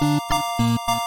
Música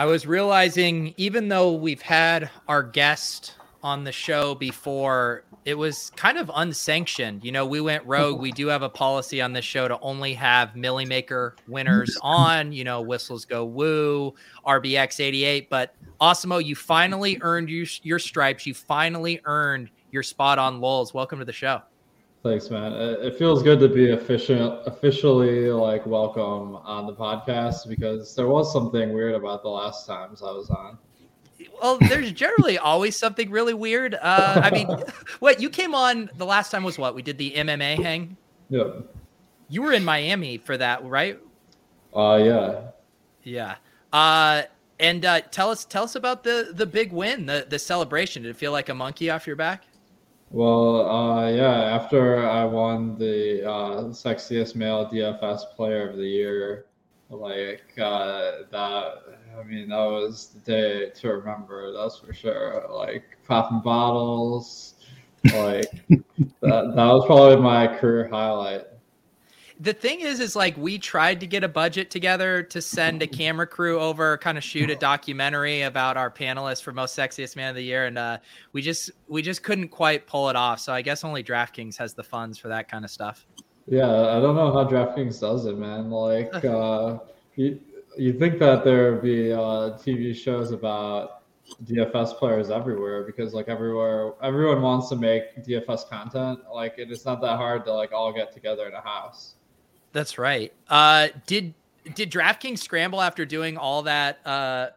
I was realizing, even though we've had our guest on the show before, it was kind of unsanctioned. You know, we went rogue. We do have a policy on this show to only have Milli Maker winners on, you know, Whistles Go Woo, RBX 88. But Awesemo, you finally earned your, your stripes. You finally earned your spot on Lulz. Welcome to the show. Thanks, man. It feels good to be official, officially like welcome on the podcast because there was something weird about the last times I was on. Well, there's generally always something really weird. Uh, I mean, what you came on the last time was what we did the MMA hang. Yep. You were in Miami for that, right? Uh, yeah. Yeah. Uh, and uh, tell us, tell us about the the big win, the the celebration. Did it feel like a monkey off your back? Well, uh, yeah, after I won the uh, sexiest male DFS player of the year, like uh, that, I mean, that was the day to remember, that's for sure. Like popping bottles, like that, that was probably my career highlight the thing is is like we tried to get a budget together to send a camera crew over kind of shoot a documentary about our panelists for most sexiest man of the year and uh, we just we just couldn't quite pull it off so i guess only draftkings has the funds for that kind of stuff yeah i don't know how draftkings does it man like uh you you think that there would be uh tv shows about DFS players everywhere because like everywhere everyone wants to make DFS content. Like it is not that hard to like all get together in a house. That's right. Uh, did did DraftKings scramble after doing all that uh,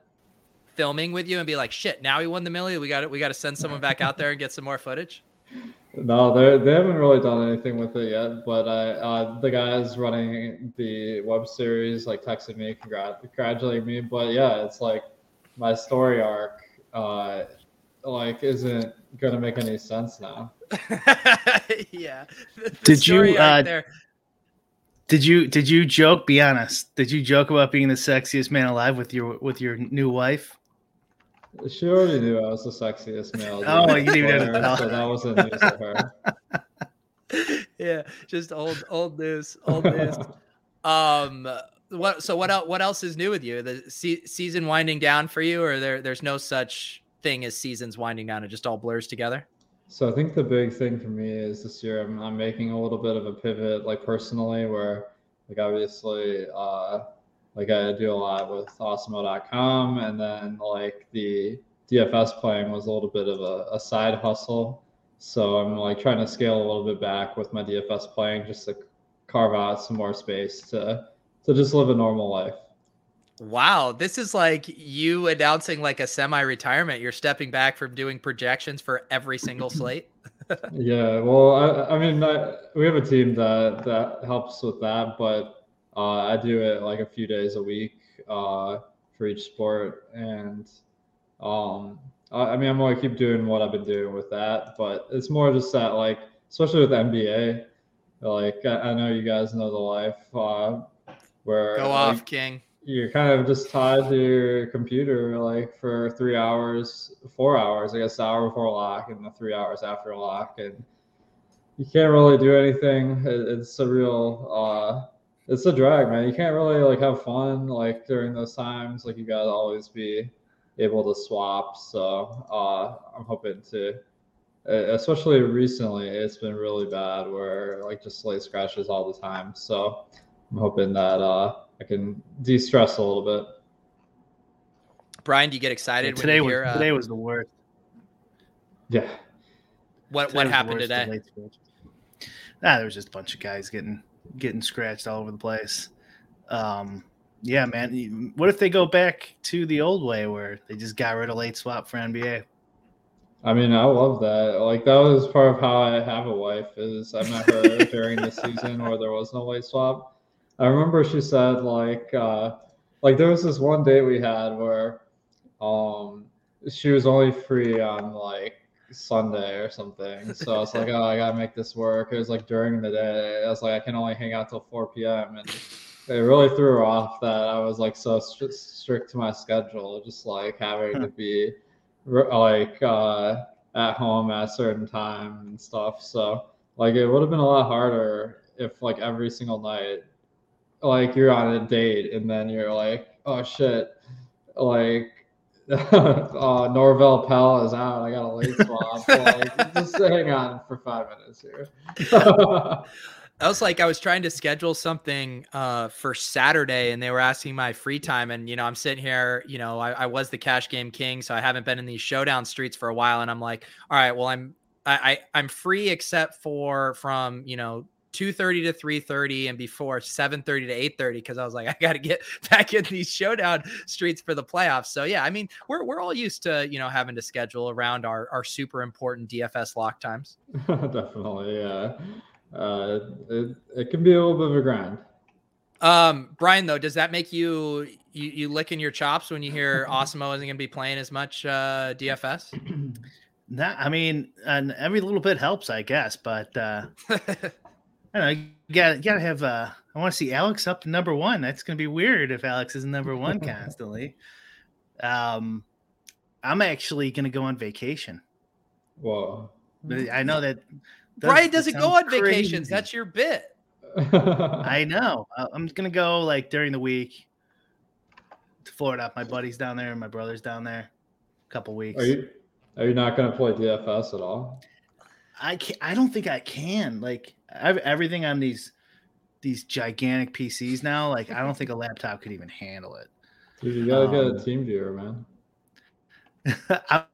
filming with you and be like, "Shit, now we won the million. We got it. We got to send someone back out there and get some more footage." No, they they haven't really done anything with it yet. But I, uh, the guys running the web series like texted me, congrat- congratulating me. But yeah, it's like my story arc, uh, like isn't gonna make any sense now. yeah. The Did you? Uh, there did you did you joke? Be honest. Did you joke about being the sexiest man alive with your with your new wife? She already knew I was the sexiest male. Oh, you didn't even know. So that wasn't news to her. yeah, just old old news, old news. um, what? So what else? What else is new with you? The se- season winding down for you, or there? There's no such thing as seasons winding down. It just all blurs together. So I think the big thing for me is this year I'm, I'm making a little bit of a pivot, like personally, where like obviously, uh, like I do a lot with Awesemo.com, and then like the DFS playing was a little bit of a, a side hustle. So I'm like trying to scale a little bit back with my DFS playing, just to carve out some more space to to just live a normal life. Wow, this is like you announcing like a semi-retirement. You're stepping back from doing projections for every single slate. yeah, well, I, I mean, I, we have a team that that helps with that, but uh, I do it like a few days a week uh, for each sport, and um, I, I mean, I'm gonna keep doing what I've been doing with that, but it's more just that like, especially with NBA, like I, I know you guys know the life. Uh, where go like, off, King. You're kind of just tied to your computer like for three hours, four hours, I guess, hour before lock and the three hours after lock, and you can't really do anything. It, it's a real, uh, it's a drag, man. You can't really like have fun like during those times. Like you gotta always be able to swap. So uh, I'm hoping to especially recently it's been really bad where like just late scratches all the time so i'm hoping that uh i can de-stress a little bit brian do you get excited yeah, today was hear, uh, today was the worst yeah what today what happened today nah there was just a bunch of guys getting getting scratched all over the place um yeah man what if they go back to the old way where they just got rid of late swap for nba I mean, I love that. Like that was part of how I have a wife. Is I met her during the season where there was no late swap. I remember she said like uh, like there was this one date we had where um she was only free on like Sunday or something. So I was like, oh, I gotta make this work. It was like during the day. I was like, I can only hang out till 4 p.m. and it really threw her off that I was like so st- strict to my schedule, just like having to be like uh, at home at a certain time and stuff. So like it would have been a lot harder if like every single night, like you're on a date and then you're like, oh shit, like uh, Norvel Pelle is out. I got a late swap. like, just hang on for five minutes here. I was like, I was trying to schedule something uh, for Saturday, and they were asking my free time. And you know, I'm sitting here. You know, I, I, was the cash game king, so I haven't been in these showdown streets for a while. And I'm like, all right, well, I'm I, I am free except for from you know 2:30 to 3:30 and before 7:30 to 8:30 because I was like I got to get back in these showdown streets for the playoffs. So yeah, I mean we're we're all used to you know having to schedule around our our super important DFS lock times. Definitely, yeah uh, it, it can be a little bit of a grind. Um, Brian, though, does that make you you, you licking your chops when you hear Awesemo isn't going to be playing as much uh, DFS? Nah, I mean, and every little bit helps, I guess. But uh, I don't know, you gotta, gotta have. Uh, I want to see Alex up to number one. That's going to be weird if Alex is number one constantly. Um, I'm actually going to go on vacation. Whoa! But I know that Brian doesn't go on crazy. vacations. That's your bit. I know. I'm gonna go like during the week to Florida. My buddy's down there, my brother's down there. A couple weeks. Are you are you not gonna play DFS at all? I can't, I don't think I can. Like I have everything on these these gigantic PCs now. Like I don't think a laptop could even handle it. Dude, you gotta um, get a um, team viewer, man. I,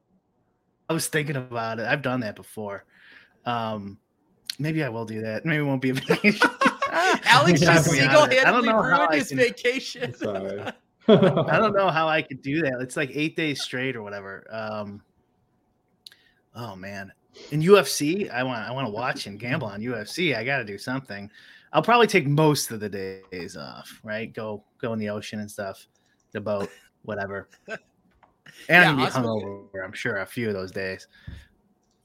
I was thinking about it. I've done that before. Um, maybe I will do that. Maybe it won't be a vacation. Alex just single-handedly ruined his can... vacation. Sorry. I don't know how I could do that. It's like eight days straight or whatever. Um, oh man, in UFC, I want I want to watch and gamble on UFC. I got to do something. I'll probably take most of the days off. Right, go go in the ocean and stuff, the boat, whatever. And yeah, I'm be hungover. I'm sure a few of those days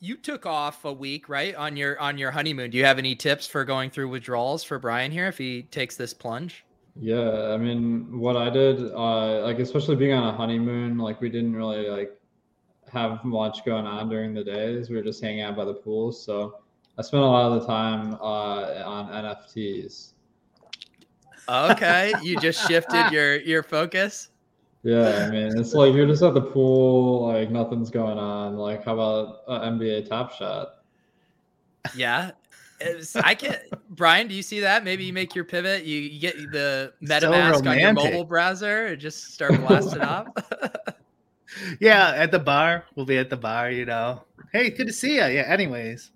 you took off a week, right, on your on your honeymoon. Do you have any tips for going through withdrawals for Brian here if he takes this plunge? Yeah, I mean, what I did, uh, like especially being on a honeymoon, like we didn't really like have much going on during the days. We were just hanging out by the pool, so I spent a lot of the time uh, on NFTs. Okay, you just shifted your your focus. Yeah, I mean, it's like you're just at the pool, like nothing's going on. Like, how about an NBA Top Shot? Yeah, I can. Brian, do you see that? Maybe you make your pivot. You, you get the MetaMask so on your mobile browser and just start blasting off. yeah, at the bar. We'll be at the bar. You know. Hey, good to see you. Yeah. Anyways.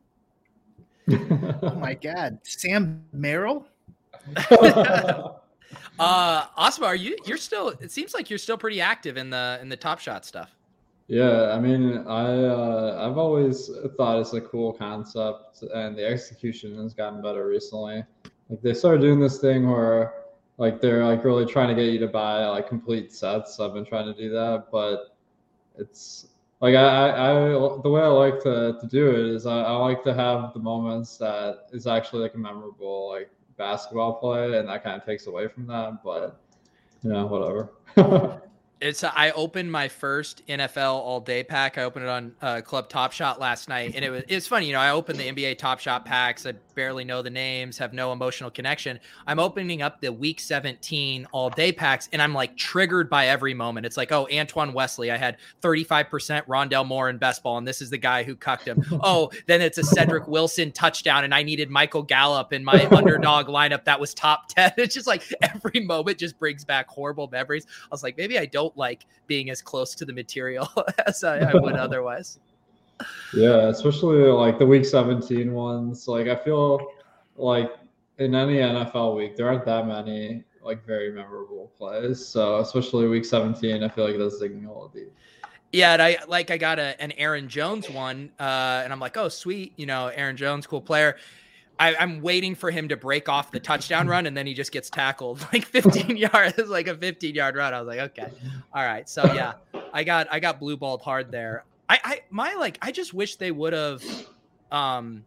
oh my God, Sam Merrill. Uh, Awesemo, are you? You're still. It seems like you're still pretty active in the in the Top Shot stuff. Yeah, I mean, I uh, I've always thought it's a cool concept, and the execution has gotten better recently. Like they started doing this thing where like they're like really trying to get you to buy like complete sets. I've been trying to do that, but it's like I, I, the way I like to, to do it is I, I like to have the moments that is actually like a memorable like basketball play, and that kind of takes away from that. But you know, whatever. It's I opened my first NFL all day pack. I opened it on uh, Club Top Shot last night, and it was it's funny. You know, I opened the NBA Top Shot packs. I barely know the names, have no emotional connection. I'm opening up the Week 17 all day packs, and I'm like triggered by every moment. It's like, oh, Antoine Wesley, I had 35% Rondale Moore in best ball, and this is the guy who cucked him. oh, then it's a Cedric Wilson touchdown, and I needed Michael Gallup in my underdog lineup that was top 10. It's just like every moment just brings back horrible memories. I was like, maybe I don't like being as close to the material as I, I would otherwise. Yeah, especially like the week 17 ones. Like I feel like in any NFL week, there aren't that many like very memorable plays. So especially week 17, I feel like that's digging a little deep. Yeah, and I like I got a, an Aaron Jones one, uh, and I'm like, oh sweet, you know, Aaron Jones, cool player. I, am waiting for him to break off the touchdown run, and then he just gets tackled like 15 yards, like a 15 yard run. I was like, okay, all right. So yeah, I got I got blue balled hard there. I, I my like I just wish they would have. Um,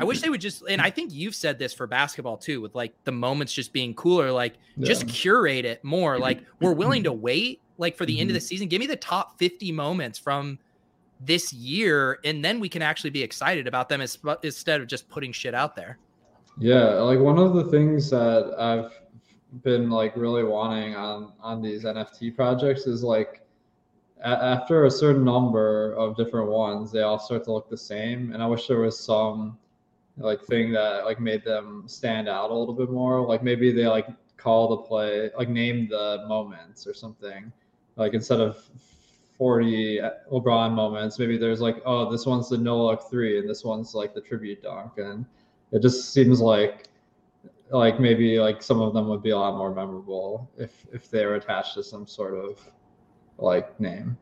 I wish they would just, and I think you've said this for basketball too, with like the moments just being cooler. Like yeah. just curate it more. Like we're willing to wait, like for the end of the mm-hmm. season. Give me the top 50 moments from this year, and then we can actually be excited about them as, instead of just putting shit out there. Yeah, like one of the things that I've been like really wanting on on these NFT projects is like a- after a certain number of different ones, they all start to look the same, and I wish there was some like thing that like made them stand out a little bit more. Like maybe they like call the play, like name the moments or something. Like instead of 40 LeBron moments. Maybe there's like, oh, this one's the no look three, and this one's like the tribute dunk, and it just seems like like maybe like some of them would be a lot more memorable if if they were attached to some sort of like name.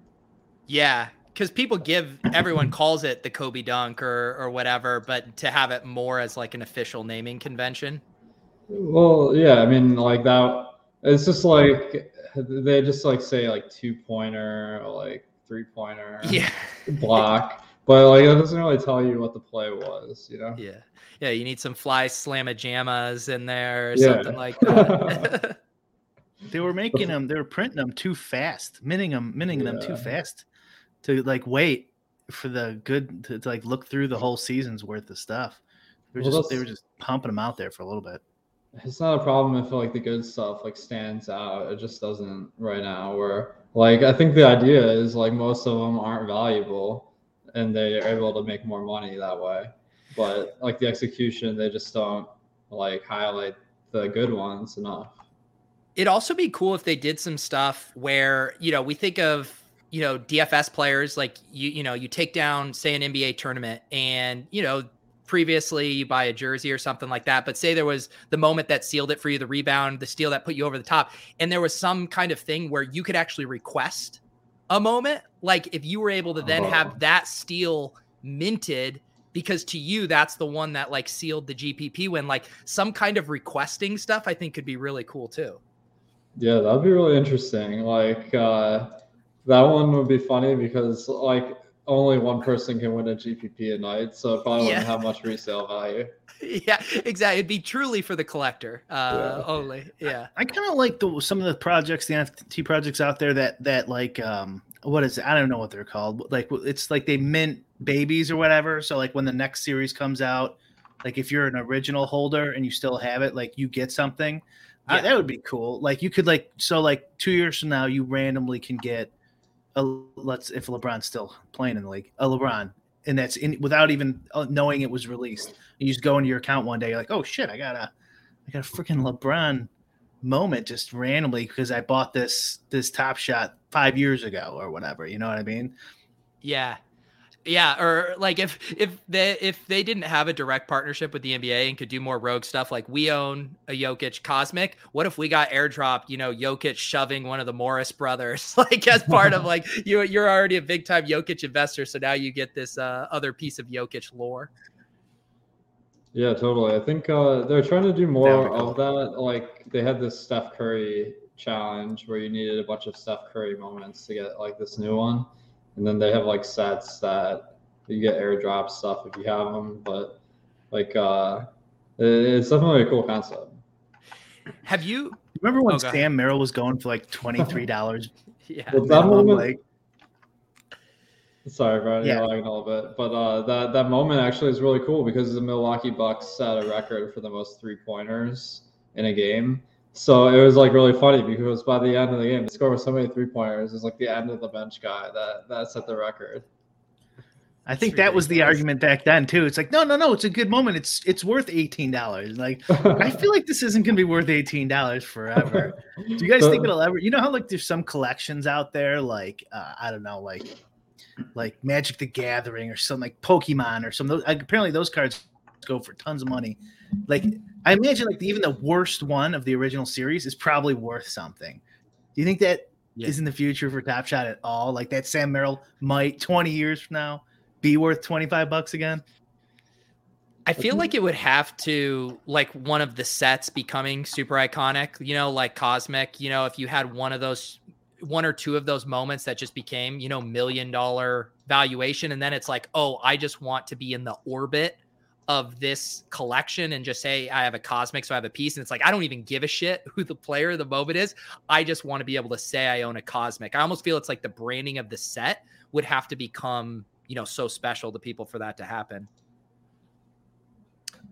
Yeah, because people give everyone calls it the Kobe dunk or or whatever, but to have it more as like an official naming convention. Well, yeah, I mean like that. It's just like they just like say like two pointer or like three pointer yeah. block. But like it doesn't really tell you what the play was you know? Yeah. Yeah you need some fly slamma jammas in there or yeah. something like that. They were making them they were printing them too fast minting them minting yeah. them too fast to like wait for the good to, to, like look through the whole season's worth of stuff. They were, well, just, they were just pumping them out there for a little bit it's not a problem if like the good stuff like stands out. It just doesn't right now. Where like I think the idea is like most of them aren't valuable, and they are able to make more money that way. But like the execution, they just don't like highlight the good ones enough. It'd also be cool if they did some stuff where you know we think of you know DFS players like you you know you take down say an NBA tournament and you know previously you buy a jersey or something like that but say there was the moment that sealed it for you the rebound the steal that put you over the top and there was some kind of thing where you could actually request a moment like if you were able to then oh. have that steal minted because to you that's the one that like sealed the gpp win like some kind of requesting stuff i think could be really cool too yeah that'd be really interesting like uh that one would be funny because like only one person can win a GPP a night, so it probably yeah. wouldn't have much resale value. Yeah, exactly. It'd be truly for the collector uh, yeah. only. Yeah, I kind of like the some of the projects, the NFT projects out there that that like um what is it? I don't know what they're called. Like it's like they mint babies or whatever. So like when the next series comes out, like if you're an original holder and you still have it, like you get something. Yeah. that would be cool. Like you could like so like two years from now, you randomly can get a, let's if LeBron's still playing in the league, a LeBron, and that's in without even uh, knowing it was released. You just go into your account one day, you're like, oh shit, I got a, I got a freaking LeBron moment just randomly because I bought this this Top Shot five years ago or whatever. You know what I mean? Yeah, yeah, or like if if they if they didn't have a direct partnership with the NBA and could do more rogue stuff, like we own a Jokic Cosmic. What if we got airdropped? You know, Jokic shoving one of the Morris brothers, like as part of like you you're already a big time Jokic investor, so now you get this uh, other piece of Jokic lore. Yeah, totally. I think uh, they're trying to do more cool. of that. Like they had this Steph Curry challenge where you needed a bunch of Steph Curry moments to get like this new one and then they have like sets that you get airdrop stuff if you have them. But like, uh, it's definitely a cool concept. Have you? Remember when Oh. Sam Merrill was going for like twenty three dollars? Yeah. Well, that moment, like Sorry, Brian, Yeah. you're lagging a little bit. But uh, that that moment actually is really cool because the Milwaukee Bucks set a record for the most three pointers in a game. So it was like really funny because by the end of the game, the score was so many three pointers. It was like the end of the bench guy that that set the record. I think that was the argument back then too. It's like no, no, no, it's a good moment. It's it's worth eighteen dollars. Like I feel like this isn't going to be worth eighteen dollars forever. Do you guys think it'll ever? You know how like there's some collections out there, like uh, I don't know, like like Magic the Gathering or something like Pokemon or some. Like, apparently, those cards go for tons of money. Like I imagine, like even the worst one of the original series is probably worth something. Do you think that is Yeah. in the future for Top Shot at all? Like that Sam Merrill might twenty years from now be worth twenty five bucks again? I feel like it would have to like one of the sets becoming super iconic, you know, like Cosmic, you know, if you had one of those one or two of those moments that just became, you know, million dollar valuation and then it's like, "Oh, I just want to be in the orbit of this collection and just say I have a Cosmic so I have a piece and it's like I don't even give a shit who the player of the moment is. I just want to be able to say I own a Cosmic. I almost feel it's like the branding of the set would have to become, you know, so special to people for that to happen.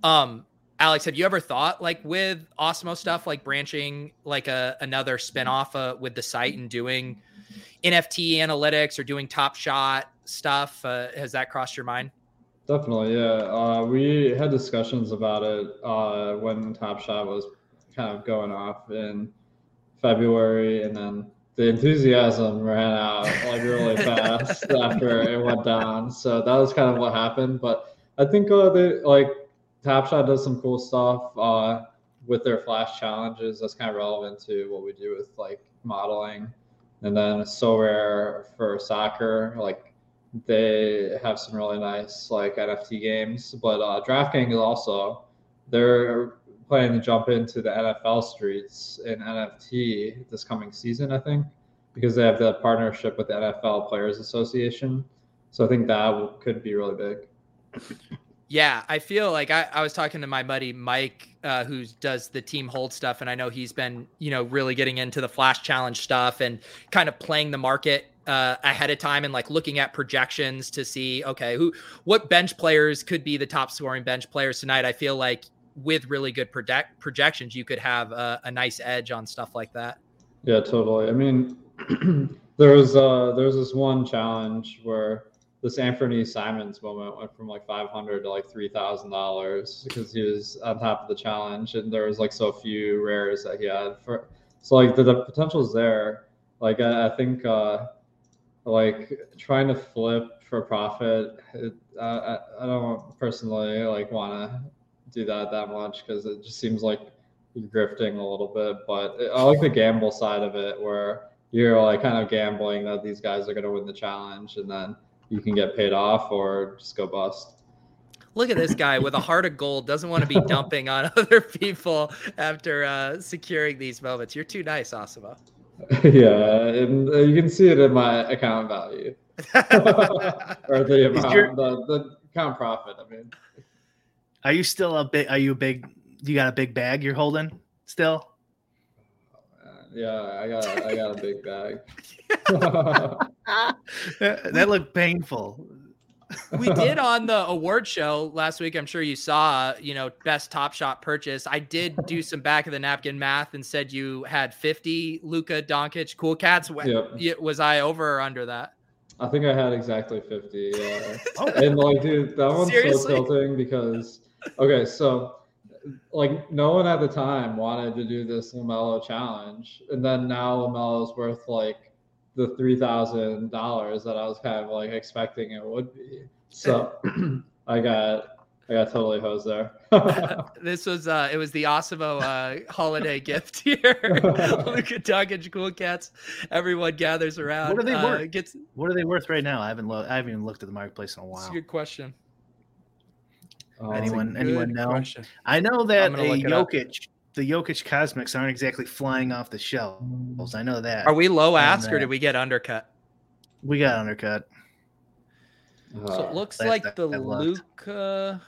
Um, Alex, have you ever thought like with Awesemo stuff, like branching like a another spinoff uh, with the site and doing NFT analytics or doing Top Shot stuff? Uh, has that crossed your mind? Definitely, yeah. Uh, we had discussions about it uh, when Top Shot was kind of going off in February, and then the enthusiasm ran out like really fast after it went down. So that was kind of what happened. But I think uh, they like Top Shot does some cool stuff uh, with their flash challenges. That's kind of relevant to what we do with like modeling, and then Sorare for soccer, like they have some really nice like NFT games. But uh, DraftKings also they're planning to jump into the NFL streets in NFT this coming season, I think, because they have the partnership with the NFL Players Association. So I think that could be really big. Yeah, I feel like I, I was talking to my buddy Mike, uh, who does the team hold stuff, and I know he's been, you know, really getting into the flash challenge stuff and kind of playing the market uh, ahead of time and like looking at projections to see, okay, who, what bench players could be the top scoring bench players tonight. I feel like with really good project projections, you could have a, a nice edge on stuff like that. Yeah, totally. I mean, there was uh there was this one challenge where this Anthony Simons moment went from like five hundred to like three thousand dollars because he was on top of the challenge, and there was like so few rares that he had for. So like the, the potential's there. Like I, I think uh like trying to flip for profit. It, I I don't personally like want to do that that much because it just seems like you're grifting a little bit, but I like the gamble side of it where you're like kind of gambling that these guys are going to win the challenge and then you can get paid off or just go bust. Look at this guy with a heart of gold, doesn't want to be dumping on other people after uh, securing these moments. You're too nice, Awesemo. yeah, and uh, you can see it in my account value or the amount, your- the, the account profit. I mean, Are you still a big? Are you a big? You got a big bag you're holding still? uh, yeah, I got I got a big bag. that looked painful. We did on the award show last week. I'm sure you saw, you know, best top shot purchase. I did do some back of the napkin math and said you had 50 Luka Doncic cool cats. Yep. Was I over or under that? I think I had exactly 50. Yeah. Oh, and like, dude, that one's Seriously? so tilting because, okay, so like no one at the time wanted to do this Lamelo challenge, and then now Lamelo's worth like the three thousand dollars that I was kind of like expecting it would be. So I got I got totally hosed there. This was uh it was the Awesemo uh holiday gift here. Luka Doncic cool cats. Everyone gathers around. What are they uh, worth? Gets What are they worth right now? I haven't lo- I haven't even looked at the marketplace in a while. that's while. a good question. Um, Anyone- anyone know? question. I know that a gonna look it up. Jokic, the Jokic Cosmics aren't exactly flying off the shelves. I know that. Are we low ask or uh, did we get undercut? We got undercut. So uh, it looks that- like that- the. Luka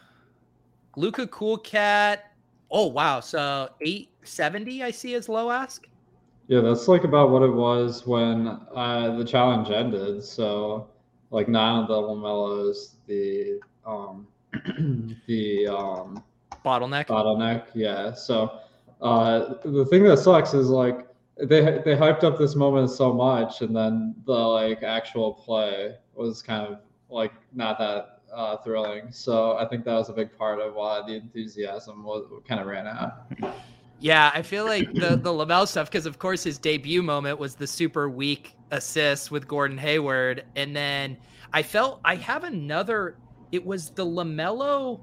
Luka Cool Cat Oh wow, so eight seventy I see as low ask. Yeah, that's like about what it was when uh, the challenge ended. So like nine of the Lamelos, the um the um bottleneck. Bottleneck, yeah. So uh the thing that sucks is like they they hyped up this moment so much and then the like actual play was kind of like not that uh, thrilling. So I think that was a big part of why the enthusiasm was kind of ran out. Yeah, I feel like the the Lamelo stuff because of course his debut moment was the super weak assist with Gordon Hayward, and then I felt I have another. It was the Lamelo.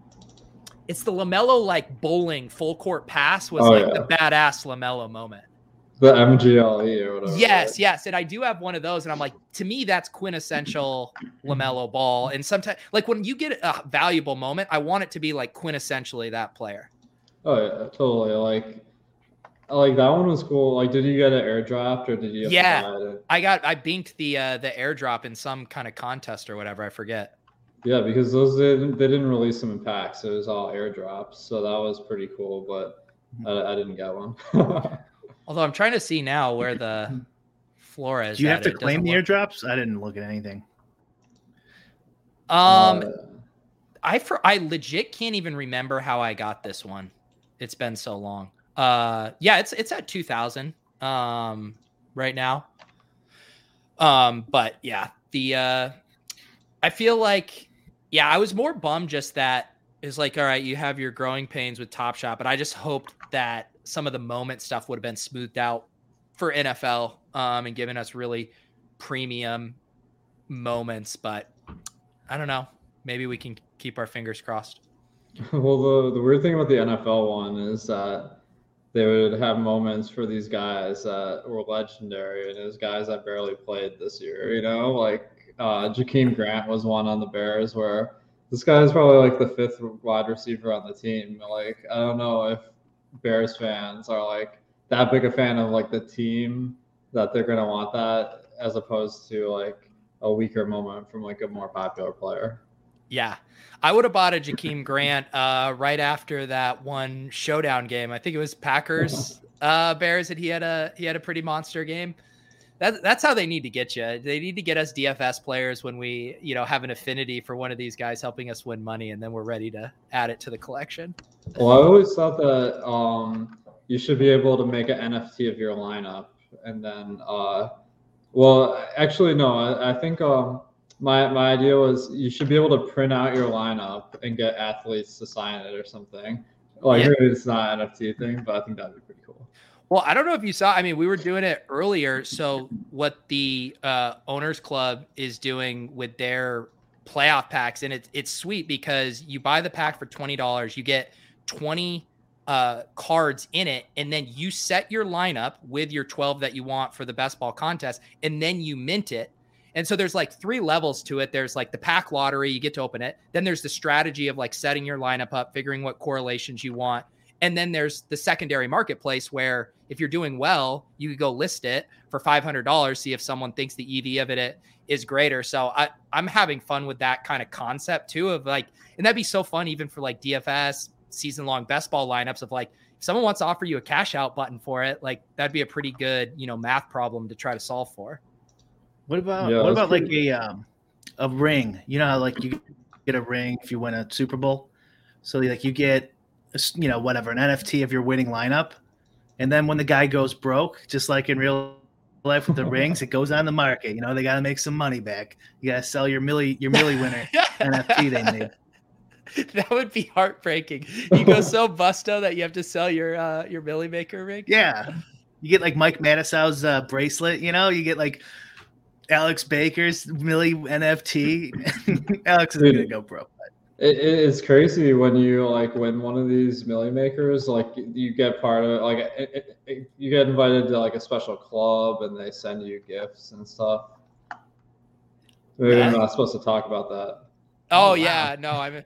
It's the Lamelo like bowling full court pass was oh, like yeah. the badass Lamelo moment. The MGLE or whatever. Yes, right? yes, and I do have one of those, and I'm like, to me, that's quintessential Lamelo Ball. And sometimes, like when you get a valuable moment, I want it to be like quintessentially that player. Oh yeah, totally. Like, like that one was cool. Like, did you get an airdrop or did you? yeah, I got I binked the uh the airdrop in some kind of contest or whatever. I forget. Yeah, because those didn't they didn't release them in packs. It was all airdrops, so that was pretty cool. But I, I didn't get one. Although I'm trying to see now where the Flores. Do you have to claim the airdrops? I didn't look at anything. Um, uh, I for I legit can't even remember how I got this one. It's been so long. Uh, yeah, it's it's at two thousand um right now. Um, but yeah, the uh, I feel like yeah, I was more bummed just that is like all right, you have your growing pains with Top Shot, but I just hoped that some of the moment stuff would have been smoothed out for NFL um, and given us really premium moments. But I don't know. Maybe we can keep our fingers crossed. Well, the, the weird thing about the NFL one is that they would have moments for these guys that were legendary and those guys that barely played this year. You know, like uh, Jakeem Grant was one on the Bears where this guy is probably like the fifth wide receiver on the team. Like, I don't know if Bears fans are like that big a fan of like the team that they're gonna want that as opposed to like a weaker moment from like a more popular player. Yeah. I would have bought a Jakeem Grant uh, right after that one showdown game. I think it was Packers uh, Bears and he had a he had a pretty monster game. That, that's how they need to get you. They need to get us DFS players when we, you know, have an affinity for one of these guys helping us win money, and then we're ready to add it to the collection. Well, I always thought that um, you should be able to make an NFT of your lineup, and then, uh, well, actually, no. I, I think um, my my idea was you should be able to print out your lineup and get athletes to sign it or something. Like yeah. it's not an NFT thing, but I think that'd be pretty. Well, I don't know if you saw. I mean, we were doing it earlier. So, what the uh, owners club is doing with their playoff packs, and it's it's sweet because you buy the pack for twenty dollars, you get twenty uh, cards in it, and then you set your lineup with your twelve that you want for the best ball contest, and then you mint it. And so there's like three levels to it. There's like the pack lottery, you get to open it. Then there's the strategy of like setting your lineup up, figuring what correlations you want. And then there's the secondary marketplace where if you're doing well, you could go list it for $500, see if someone thinks the EV of it is greater. So I, I'm having fun with that kind of concept too of like, and that'd be so fun even for like DFS season long best ball lineups of like, if someone wants to offer you a cash out button for it, like that'd be a pretty good, you know, math problem to try to solve for. What about, yeah, what about pretty- like a, um, a ring? You know, like you get a ring if you win a Super Bowl. So like you get you know, whatever, an NFT of your winning lineup. And then when the guy goes broke, just like in real life with the rings, it goes on the market. You know, they got to make some money back. You got to sell your milli your milli winner NFT they made. That would be heartbreaking. You go so busto that you have to sell your uh, your milli maker ring. Yeah, you get like Mike Matusow's uh, bracelet. You know, you get like Alex Baker's milli NFT. Alex is gonna go broke. It, it's crazy when you like when one of these milli makers like you get part of it like it, it, you get invited to like a special club and they send you gifts and stuff. Maybe yeah. I'm not supposed to talk about that. Oh, oh yeah, wow. no, I'm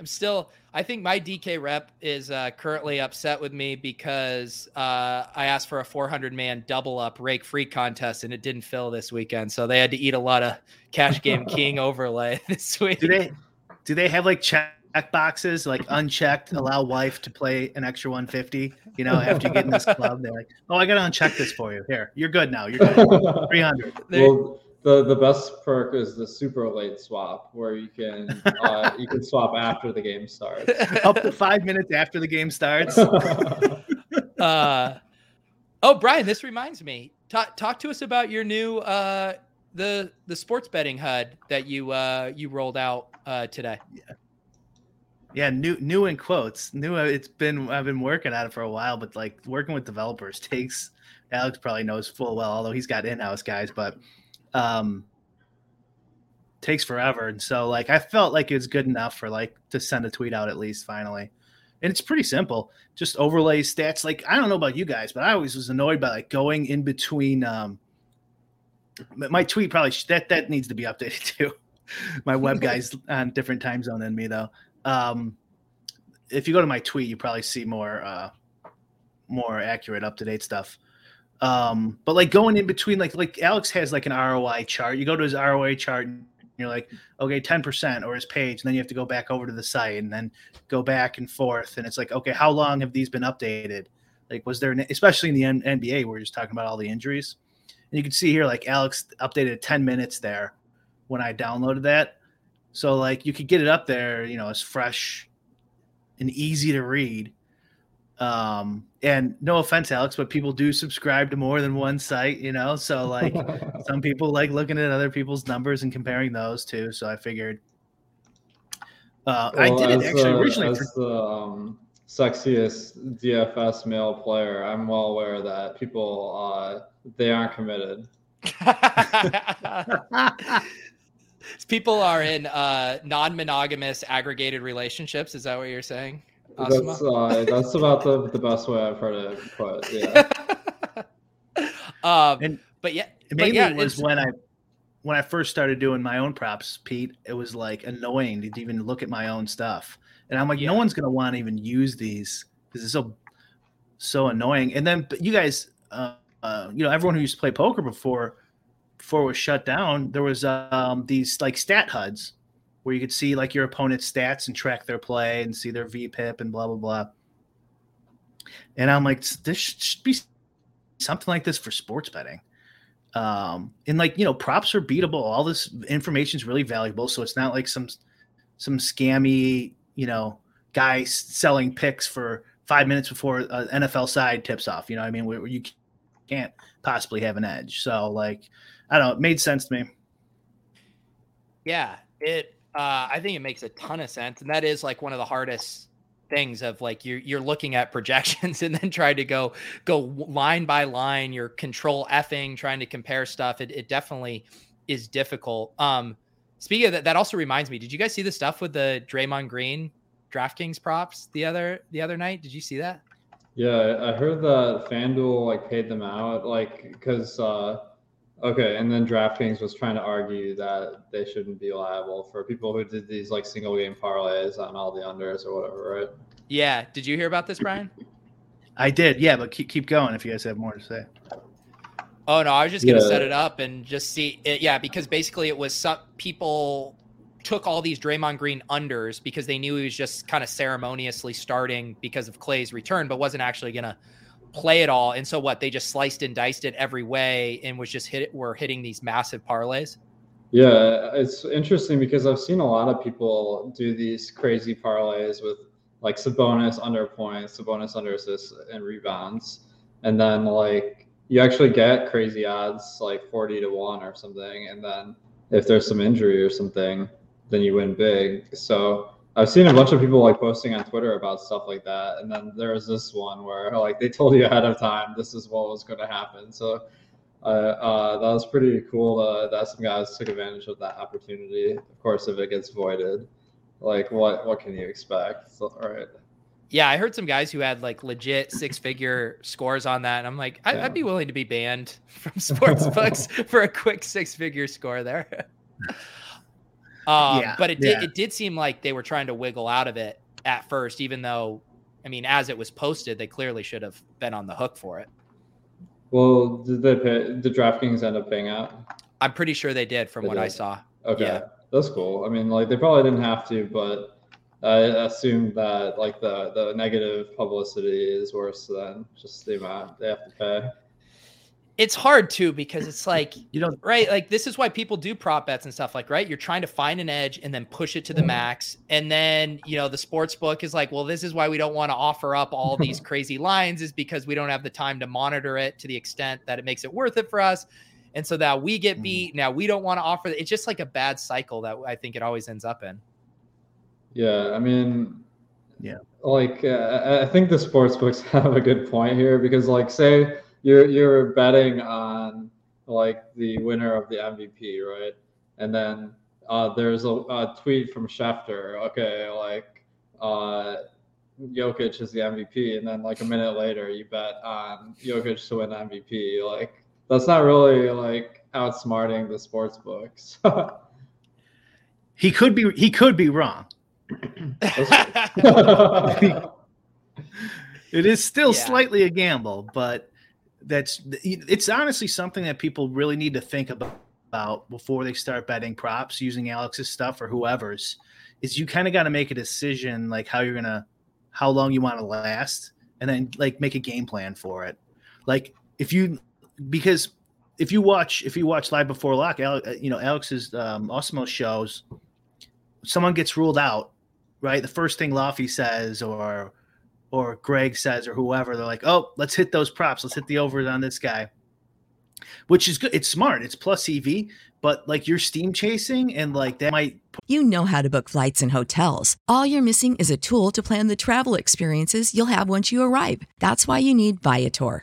I'm still. I think my DK rep is uh, currently upset with me because uh, I asked for a 400 man double up rake free contest and it didn't fill this weekend, so they had to eat a lot of cash game king overlay this week. Do they do they have like check boxes like unchecked, allow wife to play an extra 150. You know, after you get in this club, they're like, "Oh, I gotta uncheck this for you. Here, you're good now. You're good. 300." well, the the best perk is the super late swap, where you can uh, you can swap after the game starts. Up to five minutes after the game starts. uh, oh, Brian, this reminds me. Talk talk to us about your new uh, the the sports betting HUD that you uh, you rolled out uh, today. Yeah. Yeah, new new in quotes. New it's been I've been working at it for a while, but like working with developers takes Alex probably knows full well, although he's got in-house guys, but um takes forever. And so like I felt like it's good enough for like to send a tweet out at least finally. And it's pretty simple. Just overlay stats. Like I don't know about you guys, but I always was annoyed by like going in between um my tweet probably that that needs to be updated too. my web guys on different time zone than me though. Um, if you go to my tweet, you probably see more uh, more accurate, up to date stuff. Um, but like going in between, like like Alex has like an ROI chart. You go to his ROI chart, and you're like, okay, ten percent, or his page, and then you have to go back over to the site, and then go back and forth, and it's like, okay, how long have these been updated? Like, was there, an, especially in the N- NBA, we're just talking about all the injuries, and you can see here, like Alex updated ten minutes there when I downloaded that. So like you could get it up there, you know, as fresh and easy to read. Um, and no offense, Alex, but people do subscribe to more than one site, you know. So like some people like looking at other people's numbers and comparing those too. So I figured uh, well, I did it actually the, originally as for... the um, sexiest DFS male player. I'm well aware that people uh, they aren't committed. people are in uh, non-monogamous aggregated relationships. Is that what you're saying? That's uh, that's about the, the best way I've heard it put. Yeah. um, and but yeah, maybe but yeah, it was when I when I first started doing my own props, Pete. It was like annoying to even look at my own stuff, and I'm like, yeah. no one's gonna want to even use these because it's so so annoying. And then you guys, uh, uh, you know, everyone who used to play poker before before it was shut down, there was um, these like stat HUDs where you could see like your opponent's stats and track their play and see their VPIP and blah blah blah. And I'm like, this should be something like this for sports betting. Um, and like you know, props are beatable. All this information is really valuable, so it's not like some some scammy you know guy selling picks for five minutes before an NFL side tips off. You know, I mean, you can't possibly have an edge. So like I don't know. It made sense to me. Yeah, it. Uh, I think it makes a ton of sense, and that is like one of the hardest things of like you're you're looking at projections and then trying to go go line by line. You're control effing trying to compare stuff. It, it definitely is difficult. Um, speaking of that, that also reminds me. Did you guys see the stuff with the Draymond Green DraftKings props the other the other night? Did you see that? Yeah, I heard that FanDuel like paid them out, like because uh, Okay, and then DraftKings was trying to argue that they shouldn't be liable for people who did these like single game parlays on all the unders or whatever, right? Yeah. Did you hear about this, Brian? I did. Yeah, but keep keep going if you guys have more to say. Oh no, I was just gonna yeah. set it up and just see. It, yeah, because basically it was some people took all these Draymond Green unders because they knew he was just kind of ceremoniously starting because of Klay's return, but wasn't actually gonna play it all. And so what? They just sliced and diced it every way and was just hit. Were hitting these massive parlays. Yeah, it's interesting because I've seen a lot of people do these crazy parlays with like Sabonis under points, Sabonis under assists and rebounds, and then like you actually get crazy odds like forty to one or something, and then if there's some injury or something, then you win big. So I've seen a bunch of people like posting on Twitter about stuff like that, and then there was this one where like they told you ahead of time this is what was going to happen. So uh, uh, that was pretty cool to, that some guys took advantage of that opportunity. Of course, if it gets voided, like what what can you expect? So, all right. Yeah, I heard some guys who had like legit six figure scores on that, and I'm like, I, would be willing to be banned from sports books for a quick six figure score there. Um, yeah, but it did yeah. it did seem like they were trying to wiggle out of it at first, even though, I mean, as it was posted, they clearly should have been on the hook for it. Well, did they pay, did DraftKings end up paying out? I'm pretty sure they did from they what did. I saw. Okay, yeah. that's cool. I mean, like they probably didn't have to, but I assume that like the the negative publicity is worse than just the amount they have to pay. It's hard too because it's like You know, right like this is why people do prop bets and stuff like right you're trying to find an edge and then push it to the max and then you know the sports book is like well this is why we don't want to offer up all these crazy lines is because we don't have the time to monitor it to the extent that it makes it worth it for us and so that we get Mhm. beat now we don't want to offer it's just like a bad cycle that i think it always ends up in Yeah, I mean, Yeah. like uh, I- I think the sports books have a good point here because, like, say you're you're betting on like the winner of the MVP, right? And then uh, there's a, a tweet from Schefter, okay, like uh, Jokic is the MVP, and then like a minute later you bet on Jokic to win MVP. Like, that's not really like outsmarting the sports books. he could be he could be wrong. It is still Yeah. slightly a gamble, but that's it's honestly something that people really need to think about, before they start betting props using Alex's stuff or whoever's. Is you kind of got to make a decision like how you're gonna, how long you want to last, and then like make a game plan for it. Like if you, because if you watch if you watch live before lock, Ale- you know Alex's um, Awesemo shows, someone gets ruled out, right? The first thing Laffy says or or Greg says or whoever, they're like, oh, let's hit those props. Let's hit the overs on this guy, which is good. It's smart. It's plus EV, but like you're steam chasing and like that might. You know how to book flights and hotels. All you're missing is a tool to plan the travel experiences you'll have once you arrive. That's why you need Viator.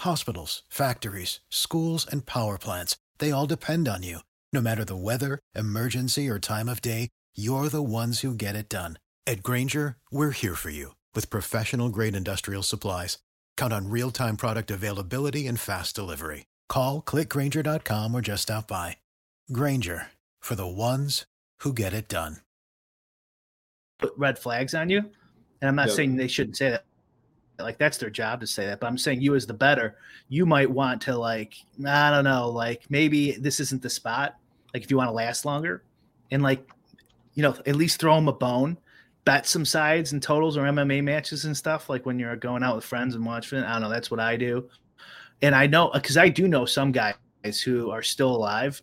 Hospitals, factories, schools, and power plants, they all depend on you. No matter the weather, emergency, or time of day, you're the ones who get it done. At Grainger, we're here for you with professional grade industrial supplies. Count on real time product availability and fast delivery. Call clickgrainger.com or just stop by. Grainger for the ones who get it done. put red flags on you. And I'm not Yep. saying they shouldn't say that. Like that's their job to say that. But I'm saying you as the better, you might want to like, I don't know, like maybe this isn't the spot. Like if you want to last longer and like, you know, at least throw them a bone, bet some sides and totals or MMA matches and stuff. Like when you're going out with friends and watching, I don't know, that's what I do. And I know, cause I do know some guys who are still alive,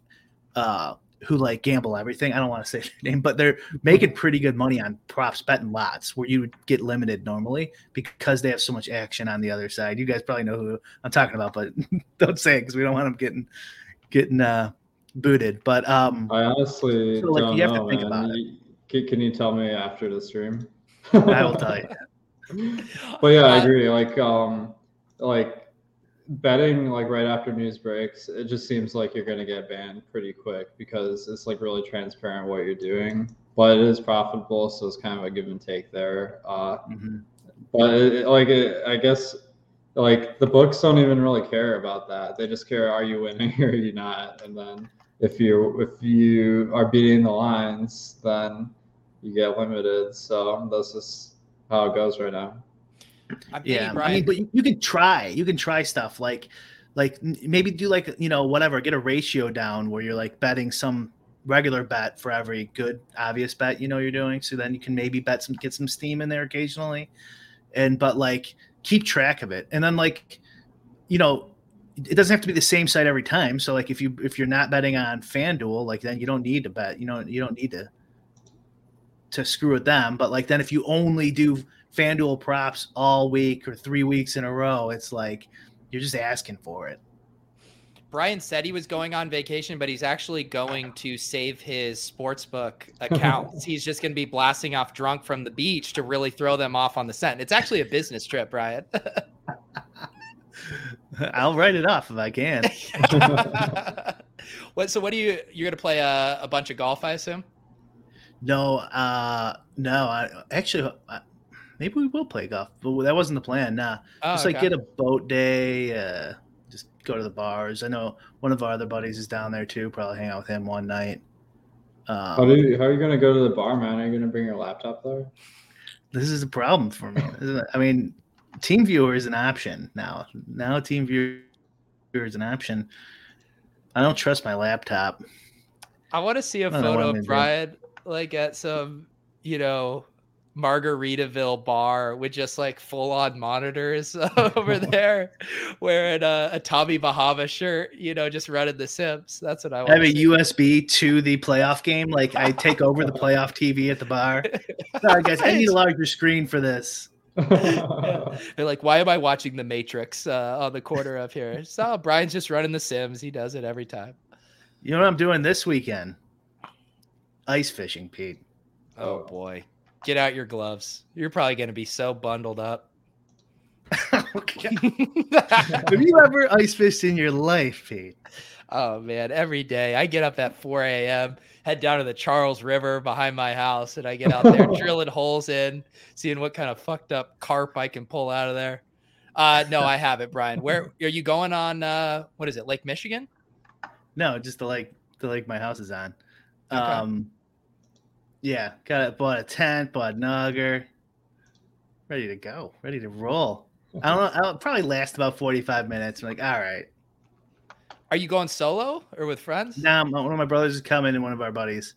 uh, who like gamble everything. I don't want to say their name, but they're making pretty good money on props betting lots where you would get limited normally because they have so much action on the other side. You guys probably know who I'm talking about, but don't say it because we don't want them getting getting uh booted. But um I honestly So, like, don't you have to know, think man. about. You- Can, can you tell me after the stream? I will tell you. but yeah, I Uh, agree. Like, um, like betting like right after news breaks, it just seems like you're gonna get banned pretty quick because it's like really transparent what you're doing. But it is profitable, so it's kind of a give and take there. Uh, Mhm. but it- like it, I guess like the books don't even really care about that. They just care are you winning or are you not, and then if you if you are beating the lines, then you get limited. So that's just how it goes right now. I'm Yeah, thinking, I mean, but you, you can try. You can try stuff like, like maybe do like you know whatever. Get a ratio down where you're like betting some regular bet for every good obvious bet you know you're doing. So then you can maybe bet some get some steam in there occasionally, and but like keep track of it. And then like, you know, it doesn't have to be the same site every time. So like if you if you're not betting on FanDuel, like then you don't need to bet. You know you don't need to to screw with them. But like then if you only do FanDuel props all week or three weeks in a row, it's like you're just asking for it. Brian said he was going on vacation, but he's actually going to save his sportsbook accounts. he's just going to be blasting off drunk from the beach to really throw them off on the scent. It's actually a business trip, Brian. I'll write it off if I can. what? So, what do you? You're going to play a, a bunch of golf, I assume. No, uh, no. I actually uh, maybe we will play golf, but that wasn't the plan. Nah, Oh, just like okay. get a boat day. Uh, just go to the bars. I know one of our other buddies is down there too. Probably hang out with him one night. How Um, do you, how are you gonna go to the bar, man? Are you gonna bring your laptop there? this is a problem for me. I mean, Team Viewer is an option now. Now Team Viewer is an option. I don't trust my laptop. I want to see a I don't know what photo of do. Brian like at some, you know, Margaritaville bar with just like full on monitors over there, wearing a, a Tommy Bahama shirt, you know, just running the Sims. That's what I want. I want. have a USB to the playoff game. Like I take over the playoff TV at the bar. Sorry guys, I need a larger screen for this. They're like, why am I watching The Matrix uh, on the corner up here? So Brian's just running the Sims. He does it every time. You know what I'm doing this weekend? Ice fishing, Pete. Oh Oh. boy, get out your gloves. You're probably going to be so bundled up. Okay. Have you ever ice fished in your life, Pete? Oh man, every day I get up at 4 a.m., head down to the Charles River behind my house, and I get out there drilling holes in, seeing what kind of fucked up carp I can pull out of there. Uh, no, I haven't, Brian. Where are you going on? Uh, what is it, Lake Michigan? No, just the lake, the lake my house is on. Okay. Um, yeah, got it. Bought a tent, bought an auger, ready to go, ready to roll. I don't know. I'll probably last about 45 minutes. I'm like, all right. Are you going solo or with friends? Now one of my brothers is coming, and one of our buddies.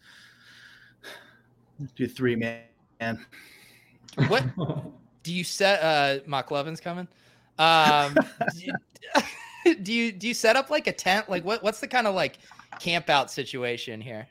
Do three man. What do you set? Uh, Mock Levin's coming. Um, do, you, do you do you set up like a tent? Like what? What's the kind of like camp out situation here?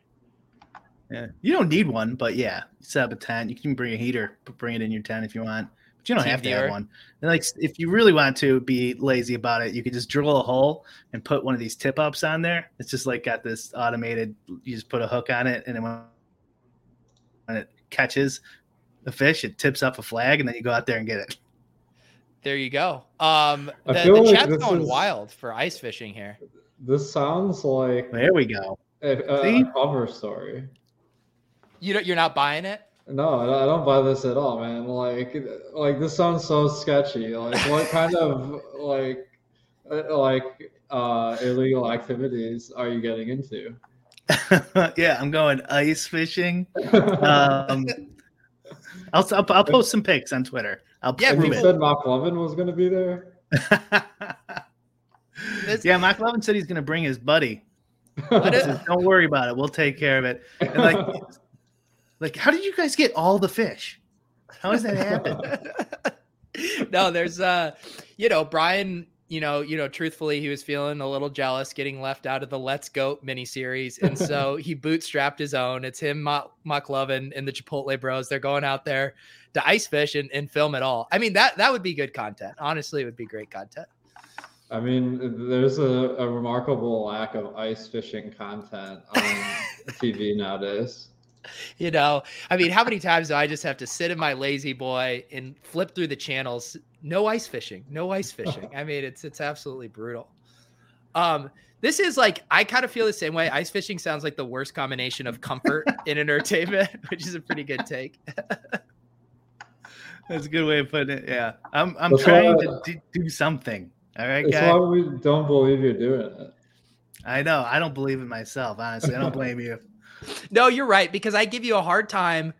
Yeah, you don't need one, but yeah, set up a tent. You can bring a heater, but bring it in your tent if you want. But you don't Team have to have one. And like, if you really want to be lazy about it, you could just drill a hole and put one of these tip ups on there. It's just like got this automated. You just put a hook on it, and then when, when it catches the fish, it tips up a flag, and then you go out there and get it. There you go. Um, the, the like chat's this going is- wild for ice fishing here. this sounds like There we go. a, a, a cover story. You don't, you're not buying it. No, I don't- I don't buy this at all, man. Like, like this sounds so sketchy. Like, what kind of like, uh, like, uh, illegal activities are you getting into? yeah, I'm going ice fishing. Um, I'll, I'll I'll post some pics on Twitter. I'll Yeah, you said Mark Levin was going to be there. Yeah, Mike Levin said he's going to bring his buddy. What He is- says, Don't worry about it. We'll take care of it. And like, like, how did you guys get all the fish? How does that happen? no, there's uh, you know, Brian. You know, you know, truthfully, he was feeling a little jealous getting left out of the Let's Go miniseries, and so he bootstrapped his own. It's him, Mock, Mock Lovin, and the Chipotle Bros. They're going out there to ice fish and, and film it all. I mean, that that would be good content. Honestly, it would be great content. I mean, there's a, a remarkable lack of ice fishing content on TV nowadays. You know, I mean, how many times do I just have to sit in my lazy boy and flip through the channels? No ice fishing, no ice fishing. I mean, it's it's absolutely brutal. Um, this is like I kind of feel the same way. Ice fishing sounds like the worst combination of comfort and entertainment, which is a pretty good take. That's a good way of putting it. Yeah, I'm I'm That's trying why- to do, do something. All right, guys. why we don't believe you're doing it. I know. I don't believe in myself. Honestly, I don't blame you. No, you're right because I give you a hard time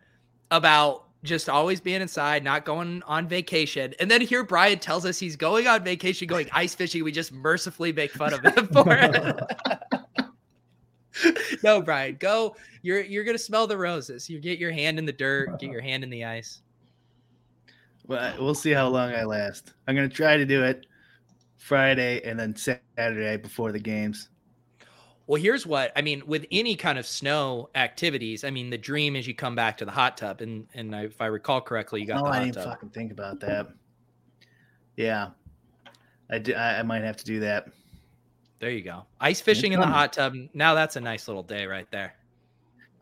about just always being inside, not going on vacation. And then here Brian tells us he's going on vacation, going ice fishing. We just mercifully make fun of him for it. no, Brian, go. You're you're gonna smell the roses. You get your hand in the dirt, get your hand in the ice. Well, we'll see how long I last. I'm gonna try to do it Friday and then Saturday before the games. Well, here's what I mean with any kind of snow activities. I mean, the dream is you come back to the hot tub, and and I, if I recall correctly, you got oh, the I didn't tub. fucking think about that. Yeah, I do, I, might have to do that. There you go. Ice fishing in the hot tub. Now that's a nice little day right there.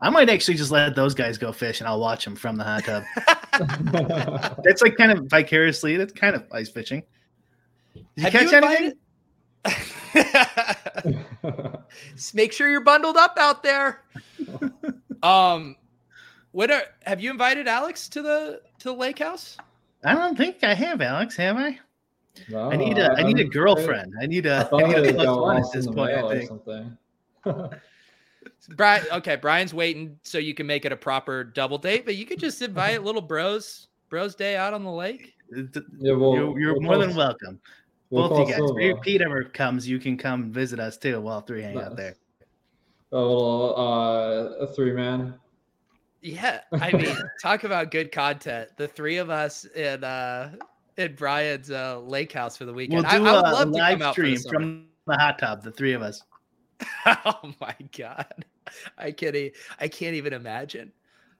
I might actually just let those guys go fish and I'll watch them from the hot tub. That's like kind of vicariously. That's kind of ice fishing. Did you Have catch you anything? invited- Just Make sure you're bundled up out there. um, what are have you invited Alex to the to the lake house? I don't think I have, Alex. Have I? No, I need a I need a I'm- girlfriend. I need I a, I thought need a it'd plus go one at this point. I think. something. Brian, okay, Brian's waiting so you can make it a proper double date, but you could just invite little bros, bros day out on the lake. Yeah, well, you're you're we'll more than welcome. We'll Both you guys. Silva. If Pete ever comes, you can come visit us too. While three hang out there. A little uh, a three man. Yeah, I mean, talk about good content. The three of us in uh in Brian's uh lake house for the weekend. We'll I, do I would a, a love to live come out for the stream summer. from the hot tub. The three of us. oh my god i can't e- i can't even imagine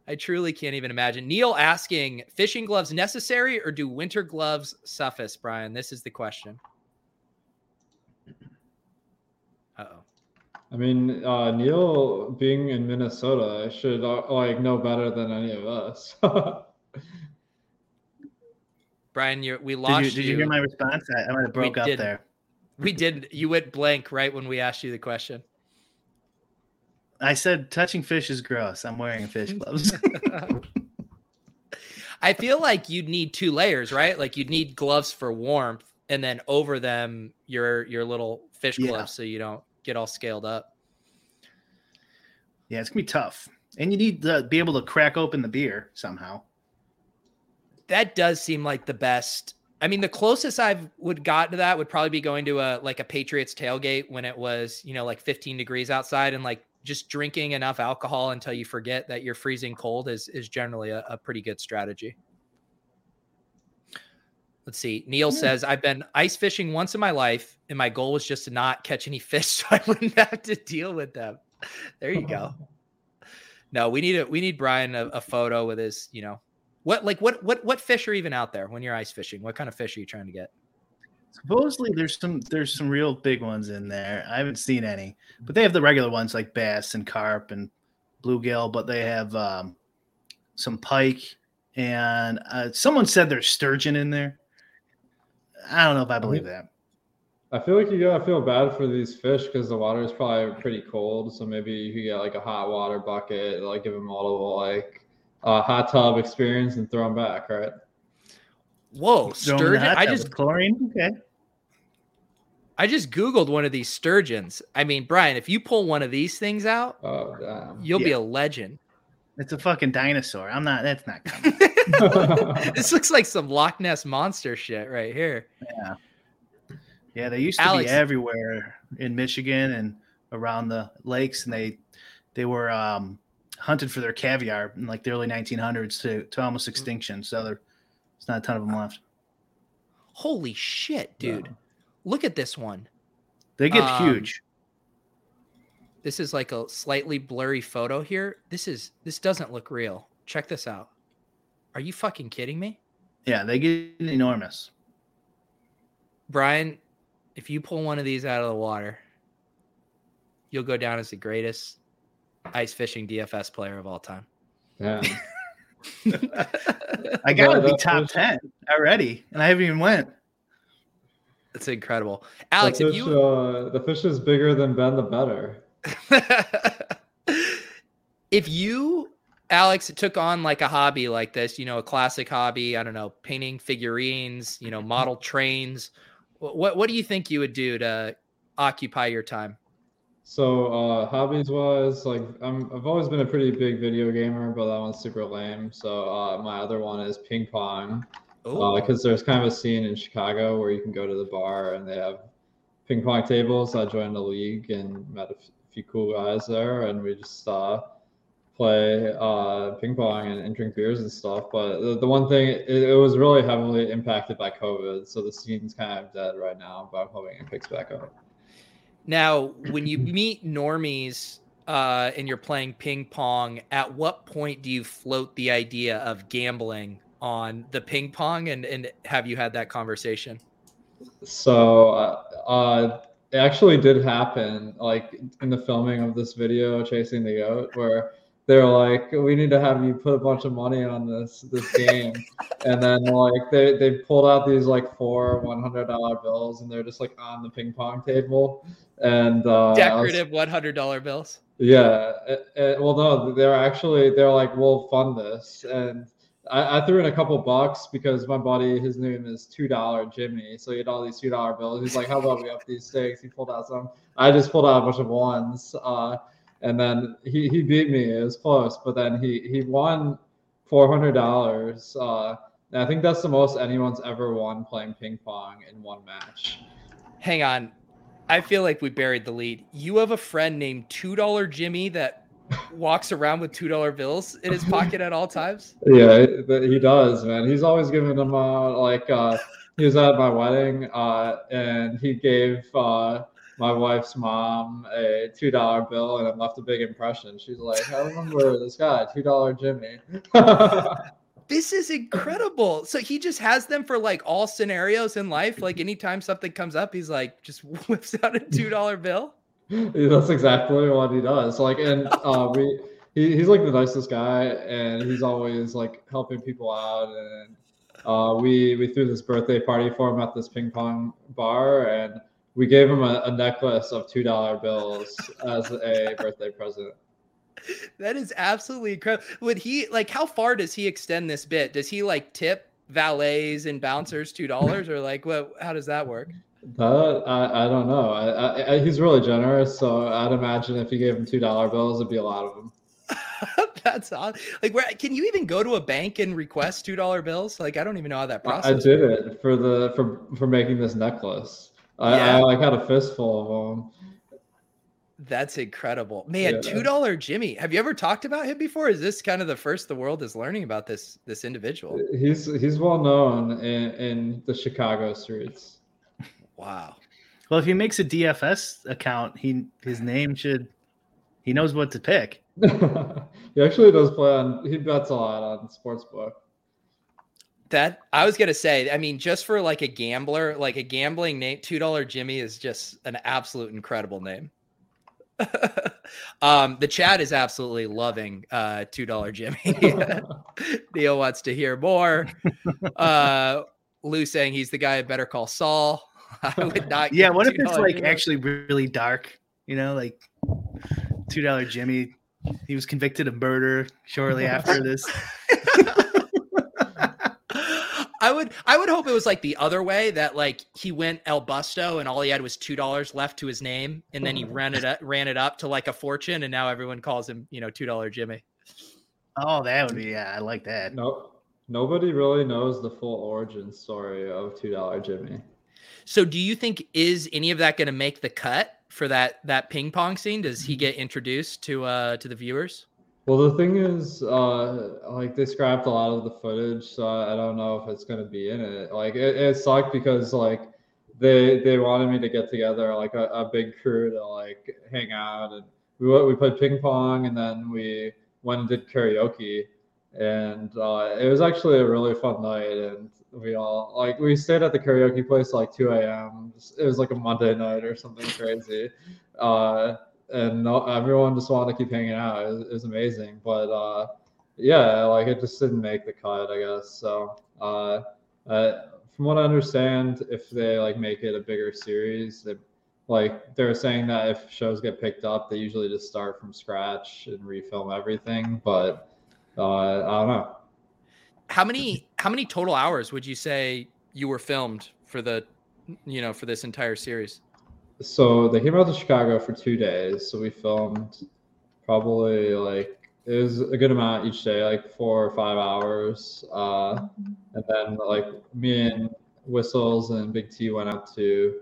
i truly can't even imagine neil asking fishing gloves necessary or do winter gloves suffice brian this is the question uh-oh I mean, uh, Neil being in Minnesota I should uh, like know better than any of us. brian you we Did lost you, did you hear my response? I, I might have broke up didn't. there. we did you went blank right when we asked you the question I said touching fish is gross. I'm wearing fish gloves. I feel like you'd need two layers, right? Like you'd need gloves for warmth, and then over them your your little fish Yeah. gloves, so you don't get all scaled up. yeah, it's gonna be tough, and you need to be able to crack open the beer somehow. That does seem like the best. I mean, the closest I've would got to that would probably be going to a like a Patriots tailgate when it was you know like 15 degrees outside, and like just drinking enough alcohol until you forget that you're freezing cold is is generally a, a pretty good strategy. Let's see. Neil says, I've been ice fishing once in my life, and my goal was just to not catch any fish so I wouldn't have to deal with them. There you go. No, we need a we need Brian a, a photo with his, you know, what like what what what fish are even out there when you're ice fishing? What kind of fish are you trying to get? Supposedly, there's some there's some real big ones in there. I haven't seen any, but they have the regular ones like bass and carp and bluegill. But they have um, some pike and uh, someone said there's sturgeon in there. I don't know if I believe that. I feel like you gotta feel bad for these fish because the water is probably pretty cold. So maybe you could get like a hot water bucket, like give them a little like uh, hot tub experience and throw them back, right? Whoa, Throw 'em in the sturgeon! I just chlorine. Okay, I just googled one of these sturgeons. I mean, Brian, if you pull one of these things out, Oh damn. you'll be a legend. it's a fucking dinosaur. I'm not. That's not coming. this looks like some Loch Ness monster shit right here. Yeah, Yeah, they used to Alex- be everywhere in Michigan and around the lakes, and they they were um, hunted for their caviar in like the early 1900s to to almost extinction. So there, there's not a ton of them left. Holy shit, dude. Look at this one. They get Um, huge. This is like a slightly blurry photo here. This is this doesn't look real. Check this out. Are you fucking kidding me? Yeah, they get enormous. Brian, if you pull one of these out of the water, you'll go down as the greatest ice fishing DFS player of all time. Damn. I gotta be top ten already, and I haven't even went. It's incredible. Alex, the if fish, you uh, the fish is bigger than Ben the better. if you alex took on like a hobby like this you know a classic hobby i don't know painting figurines you know model trains what what do you think you would do to occupy your time So uh, hobbies was like I'm, I've always been a pretty big video gamer, but that one's super lame. So uh, my other one is ping pong, because there's kind of a scene in Chicago where you can go to the bar and they have ping pong tables. I joined the league and met a f- few cool guys there, and we just uh, play uh, ping pong and, and drink beers and stuff. But the, the one thing, it, it was really heavily impacted by COVID, so the scene's kind of dead right now. But I'm hoping it picks back up. Now when you meet normies uh and you're playing ping pong at what point do you float the idea of gambling on the ping pong? And and have you had that conversation? So, uh, uh, it actually did happen, like in the filming of this video, chasing the goat, where they're like, "We need to have you put a bunch of money on this this game," and then like they they pulled out these like four one hundred dollar bills, and they're just like on the ping pong table, and uh, decorative $100 bills yeah. It, it- well, no, they're actually they're like, "We'll fund this," and I, I, threw in a couple bucks because my buddy, his name is two dollar Jimmy, so he had all these two dollar bills. He's like, "How about we up these stakes?" He pulled out some. I just pulled out a bunch of ones, uh, and then he he beat me. It was close, but then he he won four hundred dollars. Uh, I think that's the most anyone's ever won playing ping pong in one match. Hang on. I feel like we buried the lead. You have a friend named Two Dollar Jimmy that walks around with two dollar bills in his pocket at all times. Yeah, he does, man. He's always giving them out. Like uh, he was at my wedding, uh, and he gave uh, my wife's mom a two dollar bill, and it left a big impression. She's like, "I remember this guy, two dollar Jimmy." this is incredible. So he just has them for like all scenarios in life. Like anytime something comes up, he's like just whips out a two dollar bill. That's exactly what he does. Like, and uh, we he, he's like the nicest guy, and he's always like helping people out. And uh, we we threw this birthday party for him at this ping pong bar, and we gave him a, a necklace of two dollar bills as a birthday present that is absolutely incredible. Would he like how far does he extend this bit? Does he like tip valets and bouncers two dollars or like what how does that work? That I, I don't know. I, I, he's really generous, so I'd imagine if he gave him two dollar bills, it'd be a lot of them. That's odd. Like, where can you even go to a bank and request two dollar bills? Like, I don't even know how that process. I did it for the for for making this necklace. I, yeah. I like had a fistful of them. That's incredible, man. Two dollar Jimmy. Have you ever talked about him before? Is this kind of the first the world is learning about this this individual? He's he's well known in, in the Chicago streets. Wow. Well, if he makes a DFS account, he his name should he knows what to pick. he actually does play on. He bets a lot on sportsbook. That I was gonna say. I mean, just for like a gambler, like a gambling name, two dollar Jimmy is just an absolute incredible name. um, the chat is absolutely loving uh, two dollar Jimmy. Neil wants to hear more. Uh, Lou saying he's the guy. I better call Saul. I would not. yeah, what if it's like Jimmy. actually really dark? You know, like two dollar Jimmy. He was convicted of murder shortly after this. I would I would hope it was like the other way that like he went El Busto and all he had was two dollars left to his name and then he ran it up, ran it up to like a fortune and now everyone calls him you know two dollar Jimmy. Oh, that would be yeah, I like that. No, nobody really knows the full origin story of two dollar Jimmy. So, do you think is any of that going to make the cut for that that ping pong scene? Does he get introduced to uh to the viewers? Well, the thing is, uh, like they scrapped a lot of the footage, so I don't know if it's gonna be in it. Like it, it sucked because like they they wanted me to get together like a, a big crew to like hang out and we we played ping pong and then we went and did karaoke and uh, it was actually a really fun night and we all like we stayed at the karaoke place like 2 a.m. It was like a Monday night or something crazy. Uh, and everyone just wanted to keep hanging out. It was, it was amazing, but uh, yeah, like it just didn't make the cut, I guess. So uh, uh, from what I understand, if they like make it a bigger series, they, like they're saying that if shows get picked up, they usually just start from scratch and refilm everything. But uh, I don't know. How many how many total hours would you say you were filmed for the you know for this entire series? So they came out to Chicago for two days. So we filmed probably like it was a good amount each day, like four or five hours. Uh, and then like me and Whistles and Big T went out to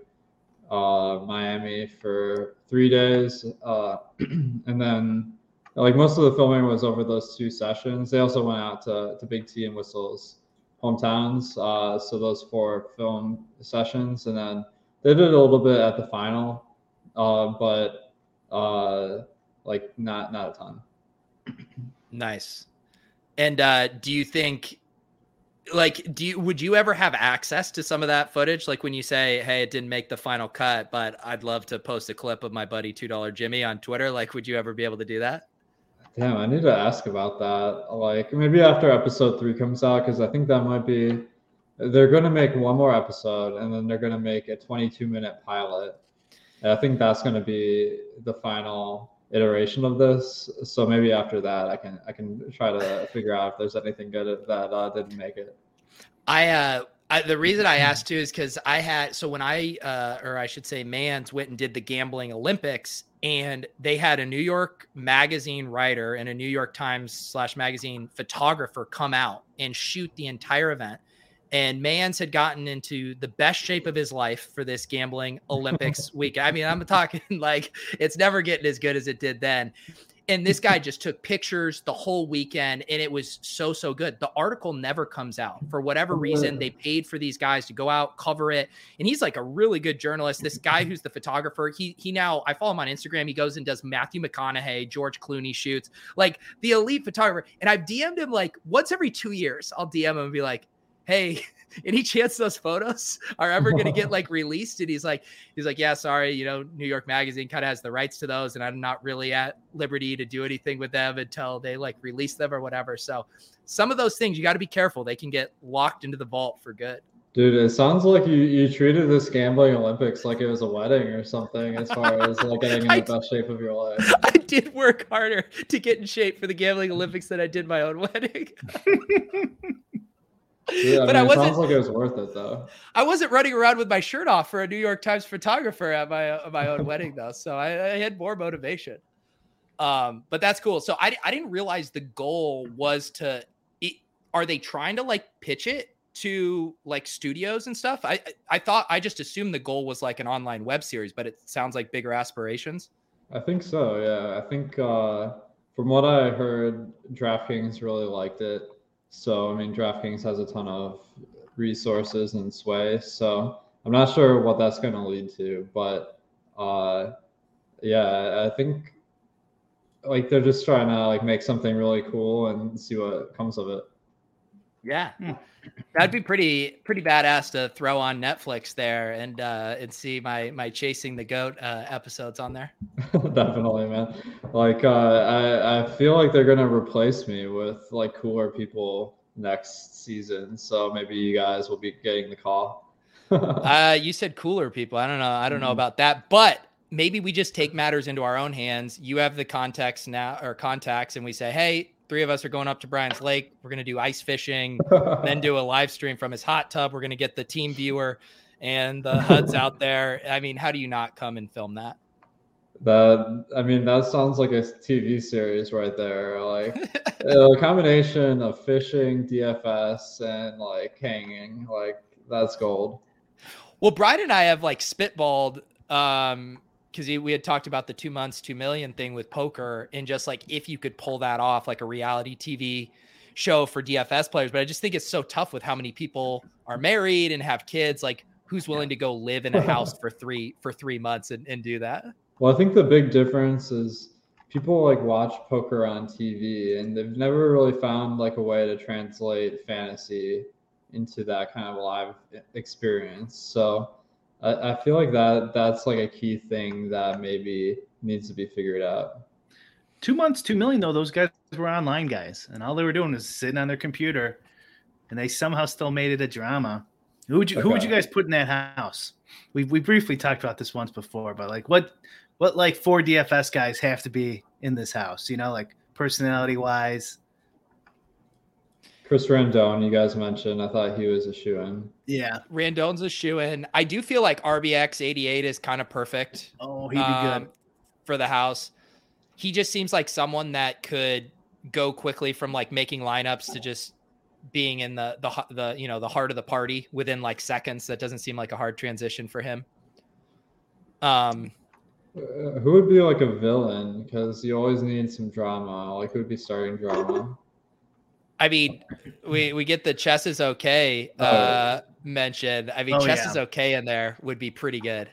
uh, Miami for three days. Uh, and then like most of the filming was over those two sessions. They also went out to, to Big T and Whistles hometowns. Uh, so those four film sessions. And then they did a little bit at the final, uh, but uh, like not not a ton. Nice. And uh, do you think, like, do you would you ever have access to some of that footage? Like when you say, "Hey, it didn't make the final cut, but I'd love to post a clip of my buddy Two Dollar Jimmy on Twitter." Like, would you ever be able to do that? Damn, I need to ask about that. Like maybe after episode three comes out, because I think that might be they're going to make one more episode and then they're going to make a 22 minute pilot. And I think that's going to be the final. iteration of this. So maybe after that, I can I can try to figure out if there's anything good that uh, didn't make it. I uh I, the reason I asked too is because I had so when I uh, or I should say Mans went and did the gambling Olympics and they had a New York magazine writer and a New York Times slash magazine photographer come out and shoot the entire event. And Mans had gotten into the best shape of his life for this gambling Olympics week. I mean, I'm talking like it's never getting as good as it did then. And this guy just took pictures the whole weekend and it was so so good. The article never comes out. For whatever reason they paid for these guys to go out cover it and he's like a really good journalist. This guy who's the photographer he he now i follow him on instagram. He goes and does matthew mcconaughey george clooney shoots. Like the elite photographer and i've dm'd him like once every two years. I'll dm him and be like hey any chance those photos are ever going to get like released and he's like he's like yeah sorry you know new york magazine kind of has the rights to those and i'm not really at liberty to do anything with them until they like release them or whatever so some of those things you got to be careful they can get locked into the vault for good Dude, it sounds like you, you treated this gambling Olympics like it was a wedding or something, as far as like getting in the best shape of your life. I did work harder to get in shape for the gambling Olympics than I did my own wedding. Yeah, I but mean, I wasn't. Sounds like it was worth it though. I wasn't running around with my shirt off for a New York Times photographer at my uh, my own wedding though, so I, I, had more motivation. Um, but that's cool. So I I didn't realize the goal was to. It, are they trying to like pitch it to like studios and stuff? I I thought I just assumed the goal was like an online web series, but it sounds like bigger aspirations. I think so. Yeah, I think uh, from what I heard, DraftKings really liked it so, I mean, DraftKings has a ton of resources and sway. So, I'm not sure what that's going to lead to, but uh, yeah, I think like they're just trying to like make something really cool and see what comes of it. Yeah. Hmm. That'd be pretty pretty badass to throw on Netflix there and uh and see my my chasing the goat uh episodes on there. Definitely, man. Like uh I I feel like they're gonna replace me with like cooler people next season. So maybe you guys will be getting the call. uh you said cooler people. I don't know. I don't know mm-hmm. about that, but maybe we just take matters into our own hands. You have the context now or contacts and we say, "Hey, three of us are going up to Brian's Lake. We're going to do ice fishing, then do a live stream from his hot tub. We're going to get the team viewer and the HUDs out there. I mean, how do you not come and film that? That I mean, that sounds like a TV series right there. Like a combination of fishing, DFS, and like hanging. Like that's gold. Well, Brian and I have like spitballed um because we had talked about the two months, two million thing with poker, and just like if you could pull that off, like a reality TV show for DFS players. But I just think it's so tough with how many people are married and have kids. Like, who's willing to go live in a house for three for three months and, and do that? Well, I think the big difference is people like watch poker on TV and they've never really found like a way to translate fantasy into that kind of live experience. So I, I feel like that that's like a key thing that maybe needs to be figured out. Two months, two million though. Those guys were online guys, and all they were doing was sitting on their computer, and they somehow still made it a drama. Who would you okay. Who would you guys put in that house? We we briefly talked about this once before, but like what what like four DFS guys have to be in this house? You know, like personality wise, Chris Randone, you guys mentioned. I thought he was a shoe in. Yeah, Randone's a shoe in. I do feel like RBX 88 is kind of perfect. Oh, he'd be um, good for the house. He just seems like someone that could go quickly from like making lineups to just being in the the the you know the heart of the party within like seconds. That doesn't seem like a hard transition for him. Um, uh, who would be like a villain? Because you always need some drama. Like who would be starting drama? I mean, we we get the chess is okay oh. uh oh. mentioned. I mean, oh, chess yeah. is okay in there would be pretty good.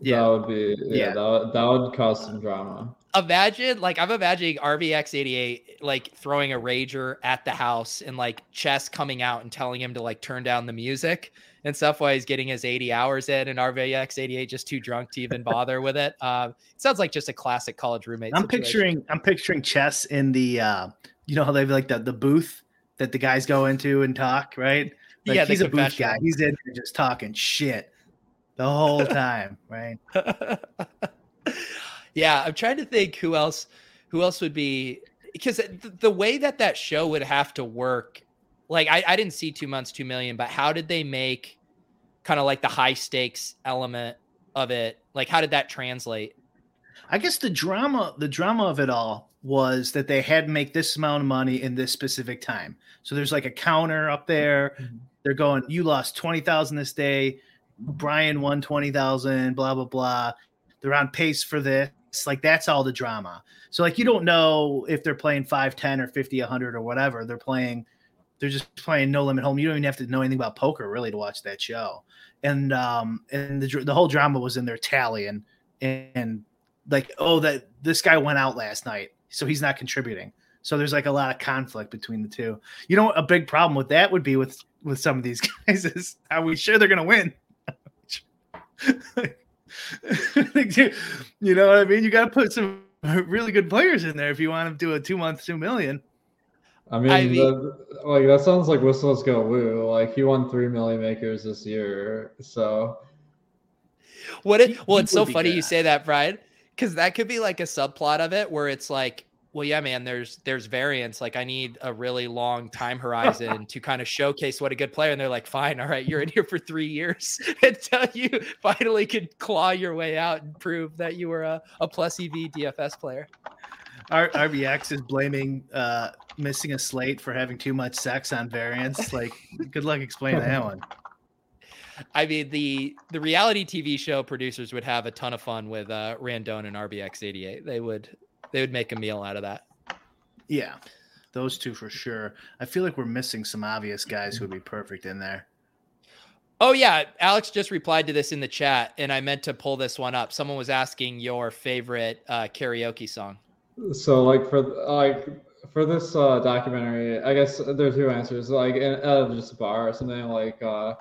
Yeah, that would be yeah, yeah. That, would, that would cause some drama. Imagine like I'm imagining RVX88 like throwing a rager at the house and like chess coming out and telling him to like turn down the music and stuff while he's getting his 80 hours in and RVX88 just too drunk to even bother with it. Uh, it sounds like just a classic college roommate. I'm situation. picturing I'm picturing chess in the uh you know how they have like the, the booth that the guys go into and talk, right? Like yeah, he's a booth guy. He's in there just talking shit the whole time, right? Yeah, I'm trying to think who else who else would be because the, the way that that show would have to work like I, I didn't see two months two million but how did they make kind of like the high stakes element of it like how did that translate I guess the drama, the drama of it all was that they had to make this amount of money in this specific time. So there's like a counter up there. Mm-hmm. They're going, you lost twenty thousand this day. Brian won twenty thousand. Blah blah blah. They're on pace for this. Like that's all the drama. So like you don't know if they're playing five, ten, or 50, 100 or whatever. They're playing. They're just playing no limit home. You don't even have to know anything about poker really to watch that show. And um and the the whole drama was in their tally and and like oh that this guy went out last night so he's not contributing. So there's like a lot of conflict between the two. You know a big problem with that would be with with some of these guys is are we sure they're gonna win. You know what i mean? You got to put some really good players in there if you want to do a two month two million. I mean, I mean- the, like that sounds like whistles go woo. Like he won three Milli Makers this year, so. What it, well, it's so funny you say that, Brian, because that could be like a subplot of it where it's like, well, yeah, man, there's there's variance. Like I need a really long time horizon to kind of showcase what a good player. And they're like, fine, all right, you're in here for three years until you finally could claw your way out and prove that you were a, a plus EV DFS player. R- rbx is blaming uh missing a slate for having too much sex on variance like good luck explaining that one I mean, the the reality TV show producers would have a ton of fun with uh, Randone and RBX88. They would they would make a meal out of that. Yeah, those two for sure. I feel like we're missing some obvious guys who would be perfect in there. Oh yeah, Alex just replied to this in the chat, and I meant to pull this one up. Someone was asking your favorite uh, karaoke song. so like for like for this uh, documentary, I guess there are two answers. Like in uh, just a bar or something like uh,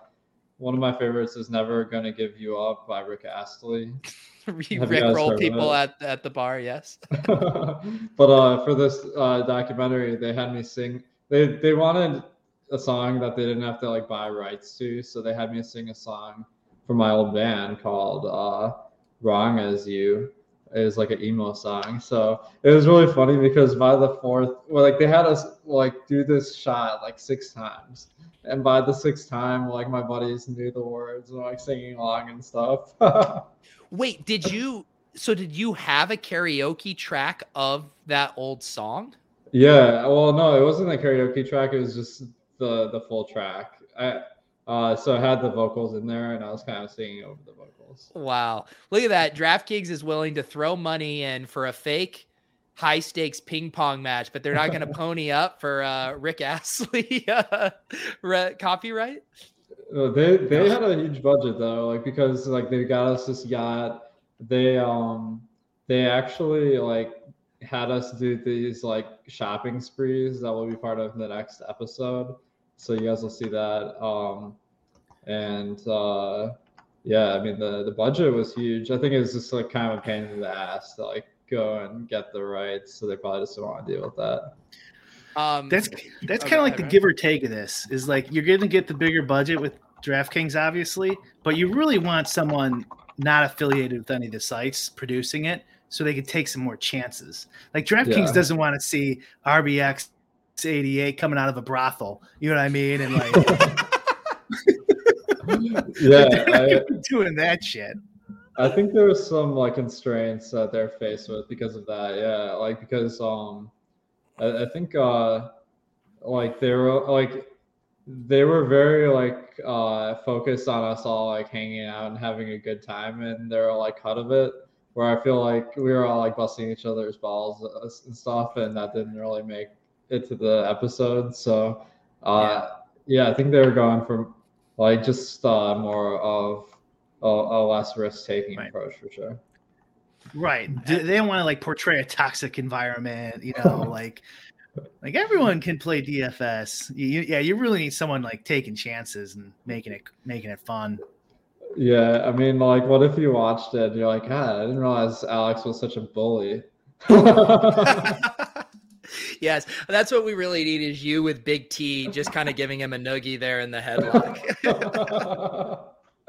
one of my favorites is "Never Gonna Give You Up" by Rick Astley. Re- you guys Rickroll people at at the bar. Yes. but uh, for this uh, documentary, they had me sing. They they wanted a song that they didn't have to like buy rights to, so they had me sing a song from my old band called uh, "Wrong as You." Was like an emo song, so it was really funny because by the fourth, well, like they had us like do this shot like six times, and by the sixth time, like my buddies knew the words and like singing along and stuff. Wait, did you? So did you have a karaoke track of that old song? Yeah, well, no, it wasn't a karaoke track. It was just the the full track. I uh, so I had the vocals in there, and I was kind of singing over the vocals. Wow. Look at that. DraftKings is willing to throw money in for a fake high stakes ping pong match, but they're not going to pony up for uh, Rick Astley uh, re- copyright. Uh, They they had a huge budget though, like because like they got us this yacht. They um they actually like had us do these like shopping sprees that will be part of the next episode. So you guys will see that. Um and uh yeah, I mean the the budget was huge. I think it was just like kind of a pain in the ass to like go and get the rights. So they probably just don't want to deal with that. Um, That's that's Oh, kind of like the Ryan. give or take of this. Is like you're going to get the bigger budget with DraftKings, obviously, but you really want someone not affiliated with any of the sites producing it, so they can take some more chances. Like DraftKings Yeah. doesn't want to see RBX 88 coming out of a brothel. You know what I mean? And like yeah, I, doing that shit. I think there was some like constraints that they're faced with because of that. Yeah, like because um, I, I think uh, like they were like they were very like uh focused on us all like hanging out and having a good time and they're like cut of it. Where I feel like we were all like busting each other's balls uh, and stuff, and that didn't really make it to the episode. So, uh, yeah, I think they were going for like just uh more of a, a less risk taking Right. approach for sure. Right. They they don't want to like portray a toxic environment, you know, like like everyone can play DFS. You, yeah, you really need someone like taking chances and making it making it fun. Yeah, I mean, like, what if you watched it and you're like, God, I didn't realize Alex was such a bully. yes, that's what we really need is you with Big T, just kind of giving him a noogie there in the headlock.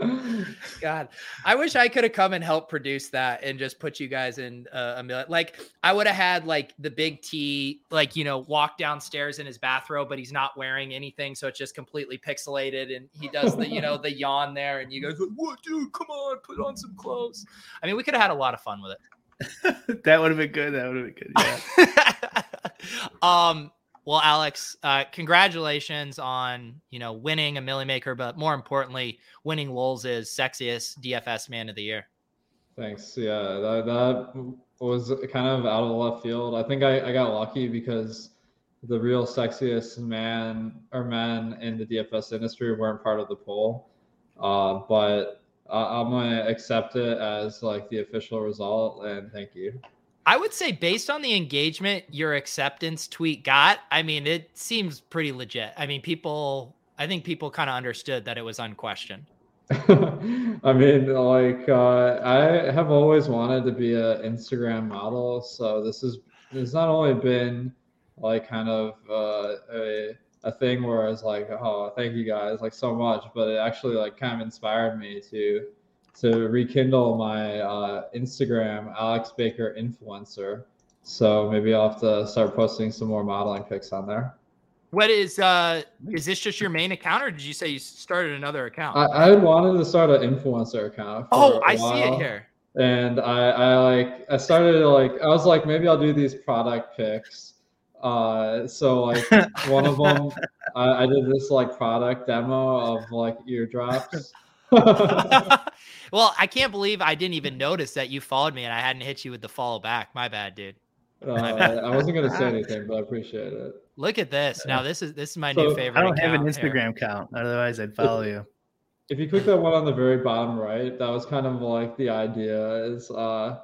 God, I wish I could have come and helped produce that and just put you guys in uh, a million. Like, I would have had like the big T, like, you know, walk downstairs in his bathrobe, but he's not wearing anything. So it's just completely pixelated. And he does the, you know, the yawn there. And you guys, like, what, dude? Come on, put on some clothes. I mean, we could have had a lot of fun with it. that would have been good. That would have been good. Yeah. um, well, Alex, uh, congratulations on you know winning a Milli Maker, but more importantly, winning Lowell's sexiest DFS Man of the Year. Thanks. Yeah, that, that was kind of out of the left field. I think I, I got lucky because the real sexiest man or men in the DFS industry weren't part of the poll. Uh, but I, I'm gonna accept it as like the official result, and thank you. I would say based on the engagement your acceptance tweet got, I mean, it seems pretty legit. I mean, people, I think people kind of understood that it was unquestioned. I mean, like, uh, I have always wanted to be an Instagram model. So this is, it's not only been like kind of uh, a, a thing where I was like, oh, thank you guys like so much, but it actually like kind of inspired me to to rekindle my uh, Instagram Alex Baker influencer. So maybe I'll have to start posting some more modeling pics on there. What is uh is this just your main account or did you say you started another account? I, I wanted to start an influencer account. oh, I see it here. And I, I like I started like I was like maybe I'll do these product pics. Uh so like one of them I, I did this like product demo of like eardrops. well, I can't believe I didn't even notice that you followed me and I hadn't hit you with the follow back. My bad, dude. My uh, bad. I wasn't gonna say anything, but I appreciate it. Look at this. Now this is this is my so, new favorite. I don't have an Instagram here. account, otherwise I'd follow you. If you click that one on the very bottom right, that was kind of like the idea is uh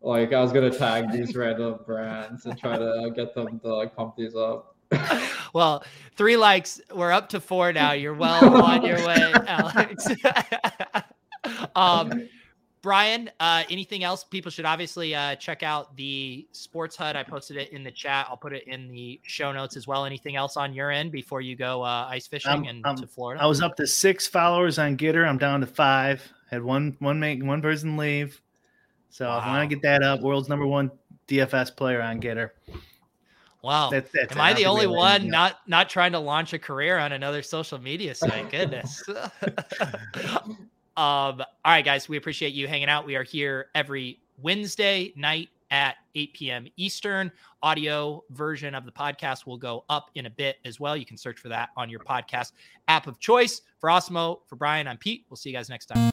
like I was gonna tag these random brands and try to get them to like pump these up. well, three likes. We're up to four now. You're well on your way, Alex. um, Brian, uh, anything else? People should obviously uh, check out the Sports HUD. I posted it in the chat. I'll put it in the show notes as well. Anything else on your end before you go uh, ice fishing um, and um, to Florida? I was up to six followers on GETTR. I'm down to five. Had one one make one person leave. So wow. if I want to get that up, world's number one DFS player on GETTR. Wow. That's, that's Am I the only one not not trying to launch a career on another social media site? Goodness. um, all right, guys, we appreciate you hanging out. We are here every Wednesday night at 8 p.m. Eastern. Audio version of the podcast will go up in a bit as well. You can search for that on your podcast app of choice. For Awesemo, for Brian, I'm Pete. We'll see you guys next time.